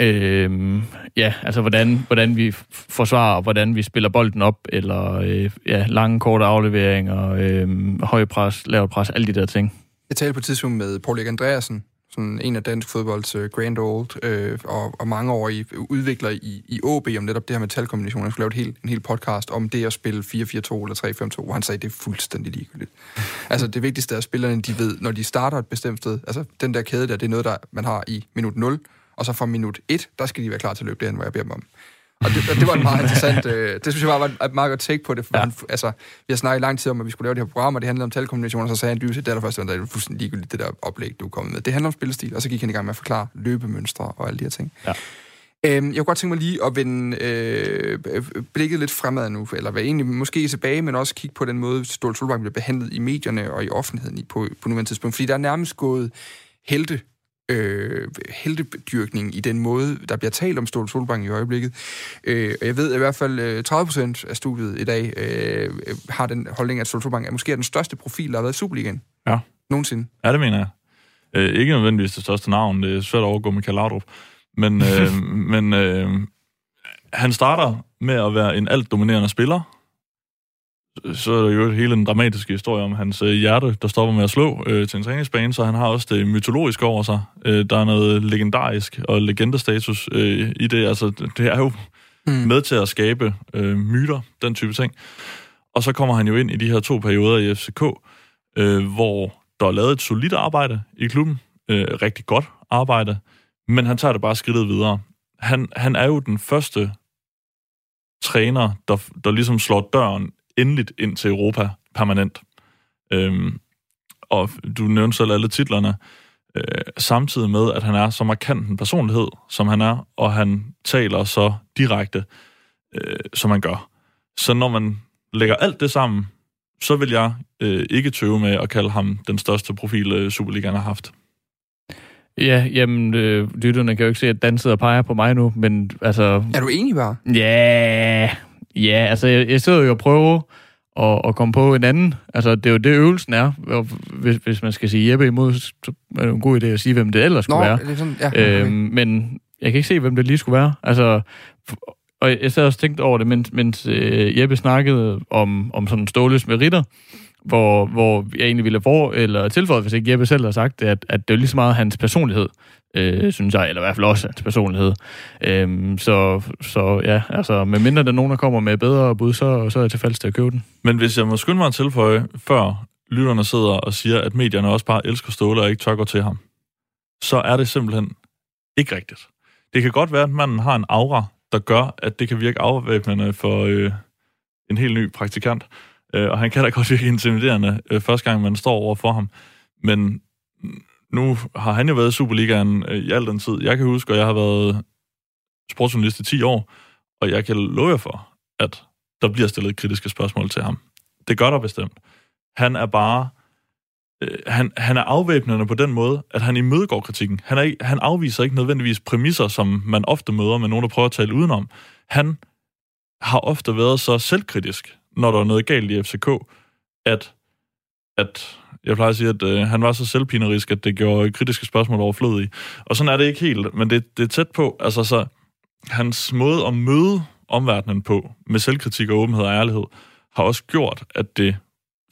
øh, ja, altså hvordan, hvordan vi forsvarer, hvordan vi spiller bolden op, eller øh, ja, lange, korte afleveringer, øh, høj pres, lavt pres, alle de der ting. Jeg talte på et tidspunkt med Paul Erik Andreasen, sådan en af dansk fodbolds uh, grand old, øh, og, og mange år i udvikler i, i AB om netop det her med talkombinationer. Jeg skulle lave et helt, en hel podcast om det at spille 4-4-2 eller 3-5-2, hvor han sagde, det er fuldstændig ligegyldigt. [laughs] altså det vigtigste er, at spillerne de ved, når de starter et bestemt sted, altså den der kæde der, det er noget, der man har i minut 0, og så fra minut 1, der skal de være klar til at løbe derhen, hvor jeg beder dem om. Og det, og det var en meget [laughs] interessant, øh, det synes jeg var et meget godt take på det, for ja. han, altså, vi har snakket i lang tid om, at vi skulle lave det her program, og det handlede om talkombinationer, så sagde han lyset, det er der først, det er fuldstændig ligegyldigt, det der oplæg, du er kommet med. Det handler om spillestil, og så gik han i gang med at forklare løbemønstre og alle de her ting. Ja. Øhm, jeg kunne godt tænke mig lige at vende øh, blikket lidt fremad nu, eller være egentlig måske tilbage, men også kigge på den måde, Ståle Solbakken bliver behandlet i medierne og i offentligheden på, på nuværende tidspunkt. Fordi der er nærmest gået helte øh, heldedyrkning i den måde, der bliver talt om Ståle Solbank i øjeblikket. Øh, jeg ved i hvert fald, øh, 30 procent af studiet i dag øh, har den holdning, at Ståle Solbank er måske den største profil, der har været i Superligaen. Ja. Nogensinde. Ja, det mener jeg. Øh, ikke nødvendigvis det største navn. Det er svært at overgå Michael Laudrup. Men, øh, [laughs] men øh, han starter med at være en alt dominerende spiller, så er der jo hele en dramatisk historie om hans øh, hjerte, der stopper med at slå øh, til en træningsbane, så han har også det mytologiske over sig. Øh, der er noget legendarisk og legendestatus øh, i det. Altså, det er jo mm. med til at skabe øh, myter, den type ting. Og så kommer han jo ind i de her to perioder i FCK, øh, hvor der er lavet et solidt arbejde i klubben. Øh, rigtig godt arbejde. Men han tager det bare skridtet videre. Han, han er jo den første træner, der, der ligesom slår døren endeligt ind til Europa permanent. Øhm, og du nævnte selv alle titlerne, øh, samtidig med, at han er så markant en personlighed, som han er, og han taler så direkte, øh, som han gør. Så når man lægger alt det sammen, så vil jeg øh, ikke tøve med at kalde ham den største profil, øh, Superligaen har haft. Ja, jamen, øh, lytterne kan jo ikke se, at Dan sidder og peger på mig nu, men altså... Er du enig bare? Ja, Ja, altså, jeg, jeg sidder jo og prøver at, at komme på en anden. Altså, det er jo det, øvelsen er. Hvis, hvis man skal sige Jeppe imod, så er det en god idé at sige, hvem det ellers skulle Nå, være. Det er sådan, ja, øhm, men jeg kan ikke se, hvem det lige skulle være. Altså, og jeg sad også tænkt over det, mens, mens øh, Jeppe snakkede om, om sådan Ståles meritter, hvor, hvor jeg egentlig ville få, eller tilføjet, hvis ikke Jeppe selv har sagt det, at, at det er lige så meget hans personlighed, øh, synes jeg, eller i hvert fald også hans personlighed. Øhm, så, så ja, altså, med mindre der er nogen, der kommer med bedre bud, så, så er jeg tilfældig til at købe den. Men hvis jeg må skynde mig at tilføje, før lytterne sidder og siger, at medierne også bare elsker Ståle og ikke tør gå til ham, så er det simpelthen ikke rigtigt. Det kan godt være, at manden har en aura, der gør, at det kan virke afvæbnende for øh, en helt ny praktikant. Øh, og han kan da godt virke intimiderende øh, første gang, man står over for ham. Men nu har han jo været i Superligaen øh, i al den tid. Jeg kan huske, at jeg har været sportsjournalist i 10 år, og jeg kan love jer for, at der bliver stillet kritiske spørgsmål til ham. Det gør der bestemt. Han er bare... Øh, han, han er afvæbnende på den måde, at han imødegår kritikken. Han, er, han afviser ikke nødvendigvis præmisser, som man ofte møder med nogen, der prøver at tale udenom. Han har ofte været så selvkritisk, når der er noget galt i FCK, at, at jeg plejer at sige, at øh, han var så selvpinerisk, at det gjorde kritiske spørgsmål overflødige. Og sådan er det ikke helt, men det, det er tæt på. Altså, så hans måde at møde omverdenen på, med selvkritik og åbenhed og ærlighed, har også gjort, at det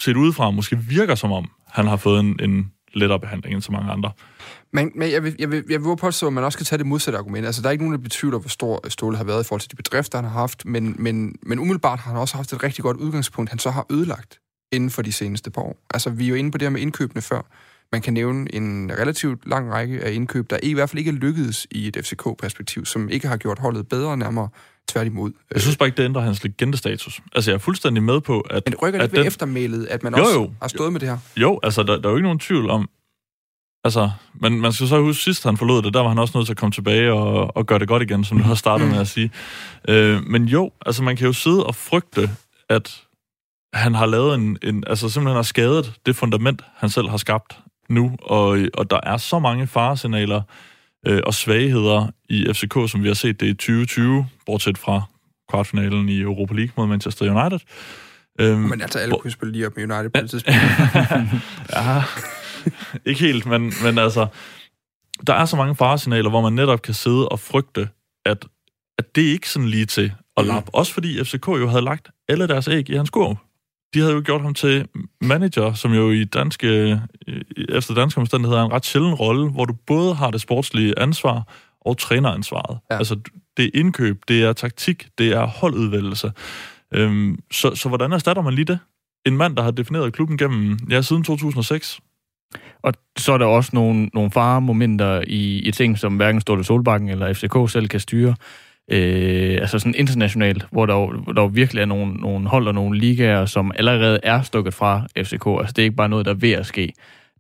set udefra måske virker som om, han har fået en, en lettere behandling end så mange andre. Men, men jeg, vil, jeg, vil, jeg vil påstå, at man også kan tage det modsatte argument. Altså, der er ikke nogen, der betvivler, hvor stor Ståle har været i forhold til de bedrifter, han har haft, men, men, men umiddelbart har han også haft et rigtig godt udgangspunkt, han så har ødelagt inden for de seneste par år. Altså, vi er jo inde på det her med indkøbene før. Man kan nævne en relativt lang række af indkøb, der i hvert fald ikke er lykkedes i et FCK-perspektiv, som ikke har gjort holdet bedre nærmere tværtimod. Jeg synes bare ikke, det ændrer hans legendestatus. Altså, jeg er fuldstændig med på, at... Men rykker det ved den... eftermælet, at man jo, også jo. har stået jo. med det her? Jo, altså, der, der er jo ikke nogen tvivl om, Altså, men man skal så huske, sidst han forlod det, der var han også nødt til at komme tilbage og, og gøre det godt igen, som du har startet med at sige. Øh, men jo, altså man kan jo sidde og frygte, at han har lavet en, en altså simpelthen har skadet det fundament, han selv har skabt nu, og, og der er så mange faresignaler øh, og svagheder i FCK, som vi har set det i 2020, bortset fra kvartfinalen i Europa League mod Manchester United. Øhm, men altså, alle kunne spille lige op med United på det tidspunkt. [laughs] ja, [laughs] ikke helt, men, men altså, der er så mange faresignaler, hvor man netop kan sidde og frygte, at, at det ikke sådan lige til at mm. lappe. Mm. Også fordi FCK jo havde lagt alle deres æg i hans kurv. De havde jo gjort ham til manager, som jo i danske, efter danske omstændigheder er en ret sjælden rolle, hvor du både har det sportslige ansvar og træneransvaret. Ja. Altså, det er indkøb, det er taktik, det er holdudvælgelse. Øhm, så, så hvordan erstatter man lige det? En mand, der har defineret klubben gennem, ja, siden 2006. Og så er der også nogle, nogle faremomenter i, i ting, som hverken Ståle Solbakken eller FCK selv kan styre. Øh, altså sådan internationalt, hvor der, hvor der virkelig er nogle, nogle hold og nogle ligaer, som allerede er stukket fra FCK. Altså det er ikke bare noget, der er ved at ske.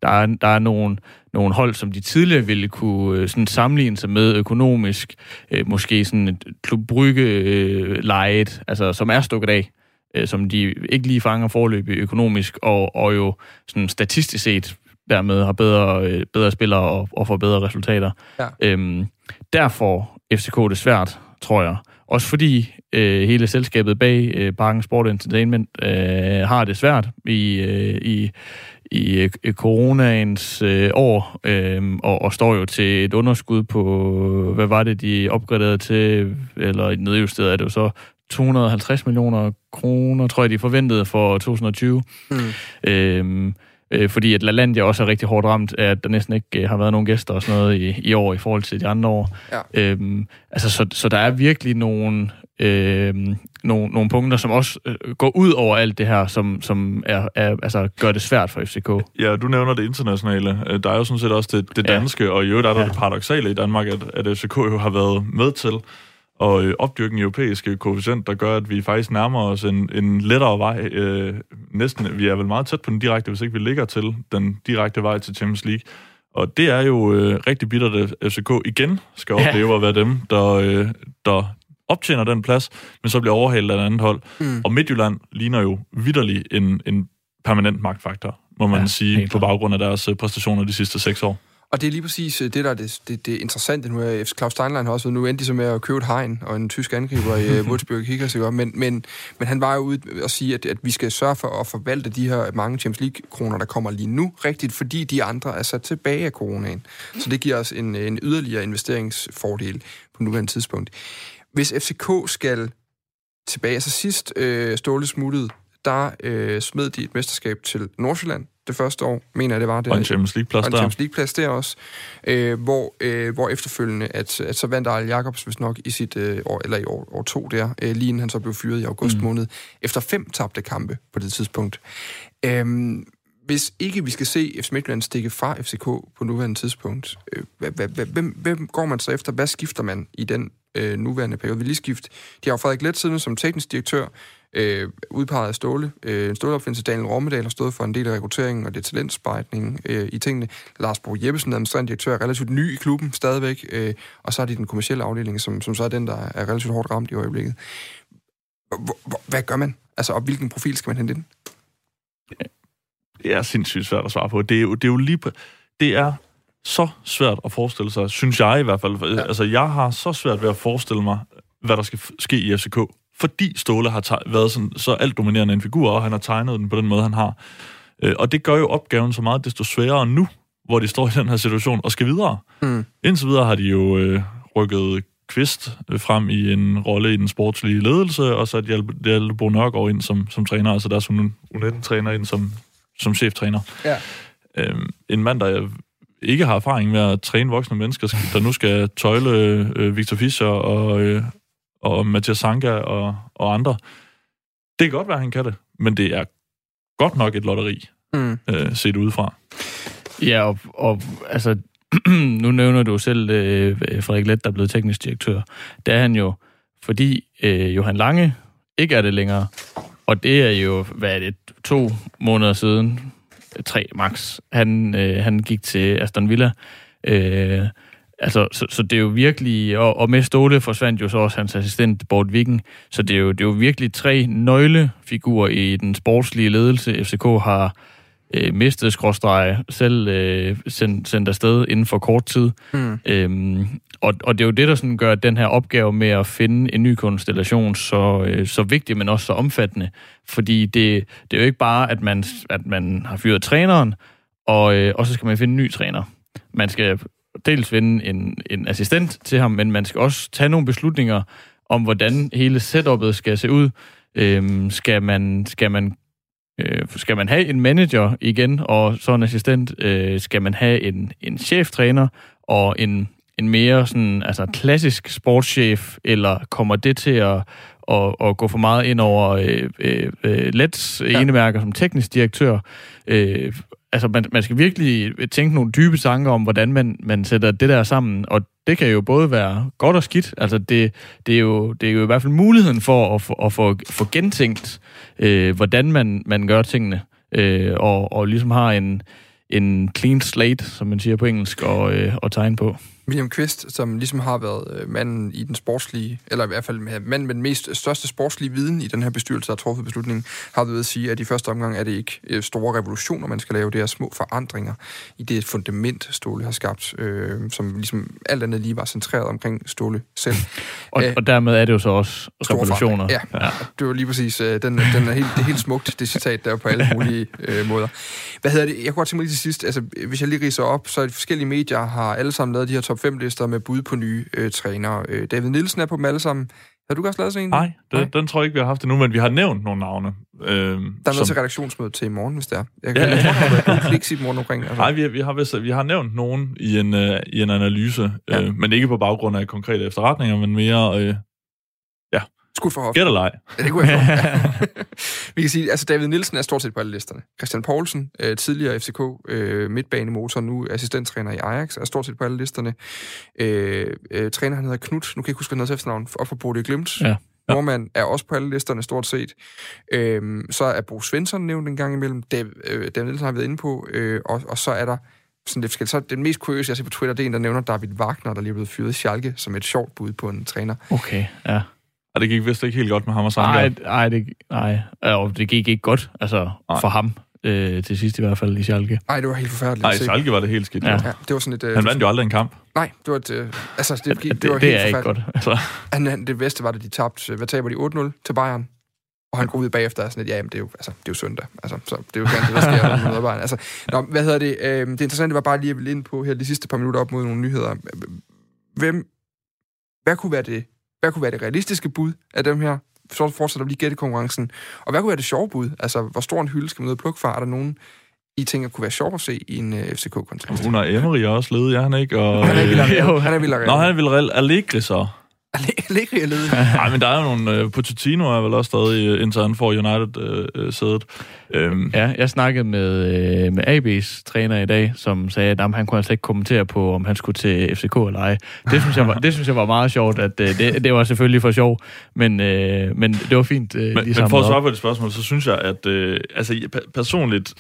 Der er, der er nogle, nogle hold, som de tidligere ville kunne øh, sådan sammenligne sig med økonomisk, øh, måske sådan et klubbrygge øh, lejet, altså som er stukket af, øh, som de ikke lige fanger forløb økonomisk, og, og jo sådan statistisk set dermed har bedre, øh, bedre spillere og, og får bedre resultater. Ja. Øhm, derfor FCK det svært, tror jeg. Også fordi øh, hele selskabet bag øh, Parken Sport Entertainment øh, har det svært i, øh, i, i øh, coronaens øh, år, øh, og, og står jo til et underskud på, hvad var det, de opgraderede til, eller nedjusteret er det jo så 250 millioner kroner, tror jeg, de forventede for 2020. Mm. Øh, øh, fordi at LaLandia også er rigtig hårdt ramt af, at der næsten ikke øh, har været nogen gæster og sådan noget i, i år i forhold til de andre år. Ja. Øhm, altså, så, så der er virkelig nogle, øh, nogle, nogle punkter, som også øh, går ud over alt det her, som, som er, er, altså, gør det svært for FCK. Ja, du nævner det internationale. Øh, der er jo sådan set også det, det danske, ja. og i øvrigt er der ja. det paradoxale i Danmark, at, at FCK jo har været med til og øh, opdyrke en europæiske koefficient, der gør, at vi faktisk nærmer os en, en lettere vej. Øh, næsten, vi er vel meget tæt på den direkte, hvis ikke vi ligger til den direkte vej til Champions League. Og det er jo øh, rigtig bittert, at FCK igen skal opleve ja. at være dem, der, øh, der optjener den plads, men så bliver overhalet af et andet hold. Mm. Og Midtjylland ligner jo vidderligt en, en permanent magtfaktor, må man ja, sige, på baggrund af deres øh, præstationer de sidste seks år. Og det er lige præcis øh, det, der er det, det, det interessante nu. FC Klaus Steinlein har også nu endte de så med at købe et hegn og en tysk angriber i [laughs] Wolfsburg Kickers, ikke? Men, men, men han var jo ude og sige, at, at vi skal sørge for at forvalte de her mange Champions League-kroner, der kommer lige nu, rigtigt, fordi de andre er sat tilbage af coronaen. Så det giver os en, en yderligere investeringsfordel på nuværende tidspunkt. Hvis FCK skal tilbage, så sidst øh, Ståle smuttede, der øh, smed de et mesterskab til Nordsjælland, det første år, mener jeg, det var. Det, og en Champions League-plads der. Og en Champions League-plads der også. Øh, hvor, øh, hvor efterfølgende, at, at så vandt Arl Jacobs, hvis nok, i sit øh, år, eller i år, år to der, øh, lige inden han så blev fyret i august mm. måned, efter fem tabte kampe på det tidspunkt. Øh, hvis ikke vi skal se FC Midtjylland stikke fra FCK på nuværende tidspunkt, øh, hvem, hvem går man så efter? Hvad skifter man i den øh, nuværende periode? Vi lige skift. De har jo Frederik Let siden som teknisk direktør, øh, udpeget af Ståle. Øh, Ståleopfindelse Daniel Rommedal har stået for en del af rekrutteringen og det talentspejtning øh, i tingene. Lars Bro Jeppesen, administrerende direktør, er relativt ny i klubben stadigvæk, øh, og så er de den kommercielle afdeling, som, som så er den, der er relativt hårdt ramt i øjeblikket. Hvad gør man? Altså, og hvilken profil skal man hente ind? Det er sindssygt svært at svare på. Det er jo, det er jo lige... Det er så svært at forestille sig, synes jeg i hvert fald. Ja. Altså, jeg har så svært ved at forestille mig, hvad der skal ske i FCK fordi Ståle har været sådan, så alt dominerende en figur, og han har tegnet den på den måde, han har. Øh, og det gør jo opgaven så meget desto sværere nu, hvor de står i den her situation og skal videre. Mm. Indtil videre har de jo øh, rykket Kvist øh, frem i en rolle i den sportslige ledelse, og så Hjalte Bo Nørgaard ind som, som træner, altså deres U19-træner ind som, som cheftræner. Ja. Øhm, en mand, der ikke har erfaring med at træne voksne mennesker, der nu skal tøjle øh, Victor Fischer og, øh, og Mathias Sanka og, og andre. Det kan godt være, at han kan det, men det er godt nok et lotteri, mm. øh, set udefra. Ja, og, og altså, [clears throat] nu nævner du selv øh, Frederik Let, der er blevet teknisk direktør. Det er han jo, fordi øh, Johan Lange ikke er det længere. Og det er jo, hvad er det, to måneder siden, tre max. Han, øh, han gik til Aston Villa. Øh, altså, så, så det er jo virkelig, og, og med Ståle forsvandt jo så også hans assistent, Bort Viking, så det er, jo, det er jo virkelig tre nøglefigurer i den sportslige ledelse. FCK har øh, mistet skråstreje, selv øh, sendt, sendt afsted inden for kort tid. Mm. Øhm, og, og det er jo det, der sådan gør den her opgave med at finde en ny konstellation så, øh, så vigtig, men også så omfattende. Fordi det, det er jo ikke bare, at man, at man har fyret træneren, og, øh, og så skal man finde en ny træner. Man skal dels vinde en, en assistent til ham, men man skal også tage nogle beslutninger om, hvordan hele setup'et skal se ud. Øhm, skal man, skal man Øh, skal man have en manager igen, og så en assistent? Øh, skal man have en, en cheftræner og en, en mere sådan, altså klassisk sportschef, eller kommer det til at, at, at gå for meget ind over øh, øh, øh Lets ja. enemærker som teknisk direktør? Øh, altså, man, man skal virkelig tænke nogle dybe tanker om, hvordan man, man sætter det der sammen, og det kan jo både være godt og skidt. Altså, det, det, er, jo, det er jo i hvert fald muligheden for at, for, at få, få gentænkt, øh, hvordan man, man gør tingene, øh, og, og ligesom har en, en clean slate, som man siger på engelsk, og, øh, og tegne på. William Quist, som ligesom har været øh, manden i den sportslige, eller i hvert fald manden med den mest største sportslige viden i den her bestyrelse, der har truffet beslutningen, har ved at sige, at i første omgang er det ikke øh, store revolutioner, man skal lave. Det er små forandringer i det fundament, Ståle har skabt, øh, som ligesom alt andet lige var centreret omkring Ståle selv. [laughs] og, Æh, og dermed er det jo så også revolutioner. Ja, ja, det var lige præcis. Øh, den, den er helt, det er helt smukt, det citat der på alle [laughs] mulige øh, måder. Hvad hedder det? Jeg kunne godt tænke mig lige til sidst, altså hvis jeg lige riser op, så de forskellige medier har alle sammen lavet de her top 5-lister med bud på nye øh, trænere. Øh, David Nielsen er på dem alle sammen. Har du også lavet sådan en? Nej, det, Nej, den tror jeg ikke, vi har haft endnu, men vi har nævnt nogle navne. Øh, der er noget som... til redaktionsmøde til i morgen, hvis det er. Jeg, kan, ja, jeg tror, er kliks i morgen omkring. Altså. Nej, vi, vi, har, vist, vi har nævnt nogen i en, uh, i en analyse, ja. øh, men ikke på baggrund af konkrete efterretninger, men mere... Øh, Skud for hoften. Gæt eller ej. Ja, det kunne jeg. [laughs] Vi kan sige, altså David Nielsen er stort set på alle listerne. Christian Poulsen, øh, tidligere FCK øh, midtbanemotor, nu assistenttræner i Ajax, er stort set på alle listerne. Øh, øh, træner, han hedder Knut, nu kan jeg ikke huske, hvad han hedder efternavn, op for Bodø Glimt. Ja. Ja. Nordmand er også på alle listerne, stort set. Øhm, så er Bo Svensson nævnt en gang imellem. David, øh, David Nielsen har været inde på. Øh, og, og så er der sådan lidt forskelligt. Så den mest kuriøse, jeg ser på Twitter, det er en, der nævner David Wagner, der lige er blevet fyret i Schalke, som et sjovt bud på en træner. Okay, ja. Og det gik vist ikke helt godt med ham og Sanka. Nej, nej, det, nej. Og det gik ikke godt, altså nej. for ham. Øh, til sidst i hvert fald i Schalke. Nej, det var helt forfærdeligt. Nej, i Schalke var det helt skidt. Ja. ja det var sådan et, øh, han vandt jo aldrig en kamp. Nej, det var et, øh, altså, det, det, det, var det helt er ikke godt. Altså. Han, det bedste var, at de tabte, hvad taber de, 8-0 til Bayern? Og han går ud bagefter og sådan lidt, ja, men det er jo, altså, det er jo søndag. Altså, så det er jo gerne det, der sker med Bayern. Altså, nå, hvad hedder det? Øh, det interessante var bare lige at ind på her de sidste par minutter op mod nogle nyheder. Hvem, hvad kunne være det hvad kunne være det realistiske bud af dem her? Så fortsætter vi lige gættekonkurrencen. Og hvad kunne være det sjove bud? Altså, hvor stor en hylde skal man ud og plukke fra? Er der nogen, I tænker kunne være sjovt at se i en uh, FCK-kontekst? Hun har Emery også ledet, ja, han ikke? Og, han er Villarreal. Han er Villarreal. Nå, han er Villarreal. Allegri så. Allegri er ledet. Nej, men der er jo nogle... Uh, Pochettino er vel også stadig, indtil han får United-sædet. Uh, um. Ja, jeg snakkede med, uh, med AB's træner i dag, som sagde, at han kunne altså ikke kommentere på, om han skulle til FCK eller ej. Det synes jeg var, det synes jeg var meget sjovt. At, uh, det, det var selvfølgelig for sjov, men, uh, men det var fint. Uh, men, men for at svare på det spørgsmål, så synes jeg, at uh, altså, personligt...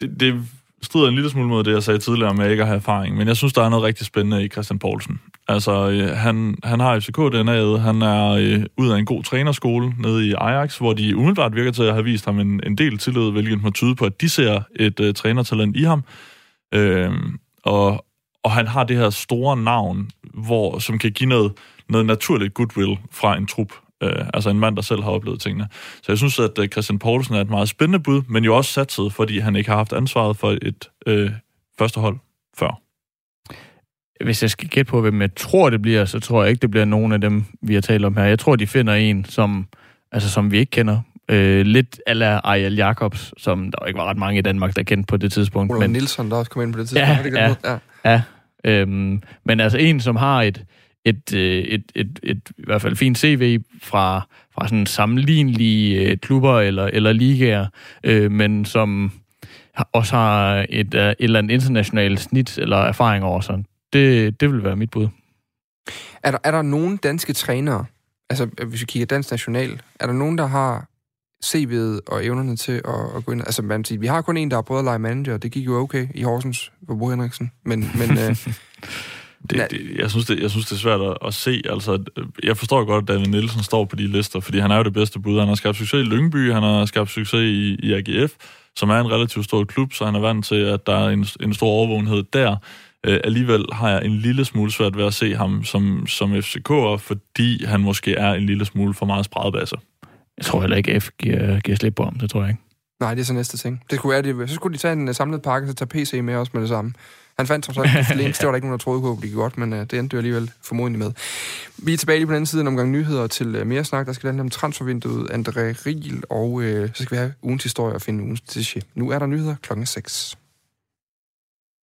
Det, det strider en lille smule mod det, jeg sagde tidligere at jeg ikke har erfaring, men jeg synes, der er noget rigtig spændende i Christian Poulsen. Altså, øh, han, han har FCK-DNA'et, han er øh, ud af en god trænerskole nede i Ajax, hvor de umiddelbart virker til at have vist ham en, en del tillid, hvilket må tyde på, at de ser et øh, trænertalent i ham. Øh, og, og han har det her store navn, hvor, som kan give noget, noget naturligt goodwill fra en trup. Øh, altså en mand, der selv har oplevet tingene. Så jeg synes, at øh, Christian Poulsen er et meget spændende bud, men jo også satset, fordi han ikke har haft ansvaret for et øh, første hold før. Hvis jeg skal gætte på, hvem jeg tror, det bliver, så tror jeg ikke, det bliver nogen af dem, vi har talt om her. Jeg tror, de finder en, som, altså, som vi ikke kender. Øh, lidt ala Ariel Jacobs, som der ikke var ret mange i Danmark, der kendte på det tidspunkt. Roland men... Nielsen, der også kom ind på det tidspunkt. Ja, ja, ja. ja. Øhm, men altså en, som har et, et, øh, et, et, et, et i hvert fald fint CV fra, fra sådan sammenlignelige øh, klubber eller, eller ligaer, øh, men som også har et, et eller andet internationalt snit eller erfaring over sig. Det, det vil være mit bud. Er der, er der nogen danske trænere, altså hvis vi kigger dansk national, er der nogen, der har CV'et og evnerne til at, at gå ind. Altså, man siger, vi har kun en, der har prøvet at lege manager, det gik jo okay i Horsens på Bo Henriksen. Men, men øh, [laughs] Det, det, jeg, synes, det, jeg synes, det er svært at, at se. Altså, jeg forstår godt, at David Nielsen står på de lister, fordi han er jo det bedste bud. Han har skabt succes i Lyngby, han har skabt succes i, i AGF, som er en relativt stor klub, så han er vant til, at der er en, en stor overvågenhed der. Øh, alligevel har jeg en lille smule svært ved at se ham som, som FCK'er, fordi han måske er en lille smule for meget spredbasse. Jeg tror heller ikke, F giver, giver slip på ham. Det tror jeg ikke. Nej, det er så næste ting. Det skulle være, det, så skulle de tage en uh, samlet pakke, så tage PC med også med det samme. Han fandt som sagt links, det var der ikke nogen, der troede på, det gik godt, men uh, det endte jo alligevel formodentlig med. Vi er tilbage lige på den anden side en omgang nyheder til uh, mere snak. Der skal handle om transfervinduet, André Riel, og uh, så skal vi have ugens historie og finde ugens tische. Nu er der nyheder klokken 6.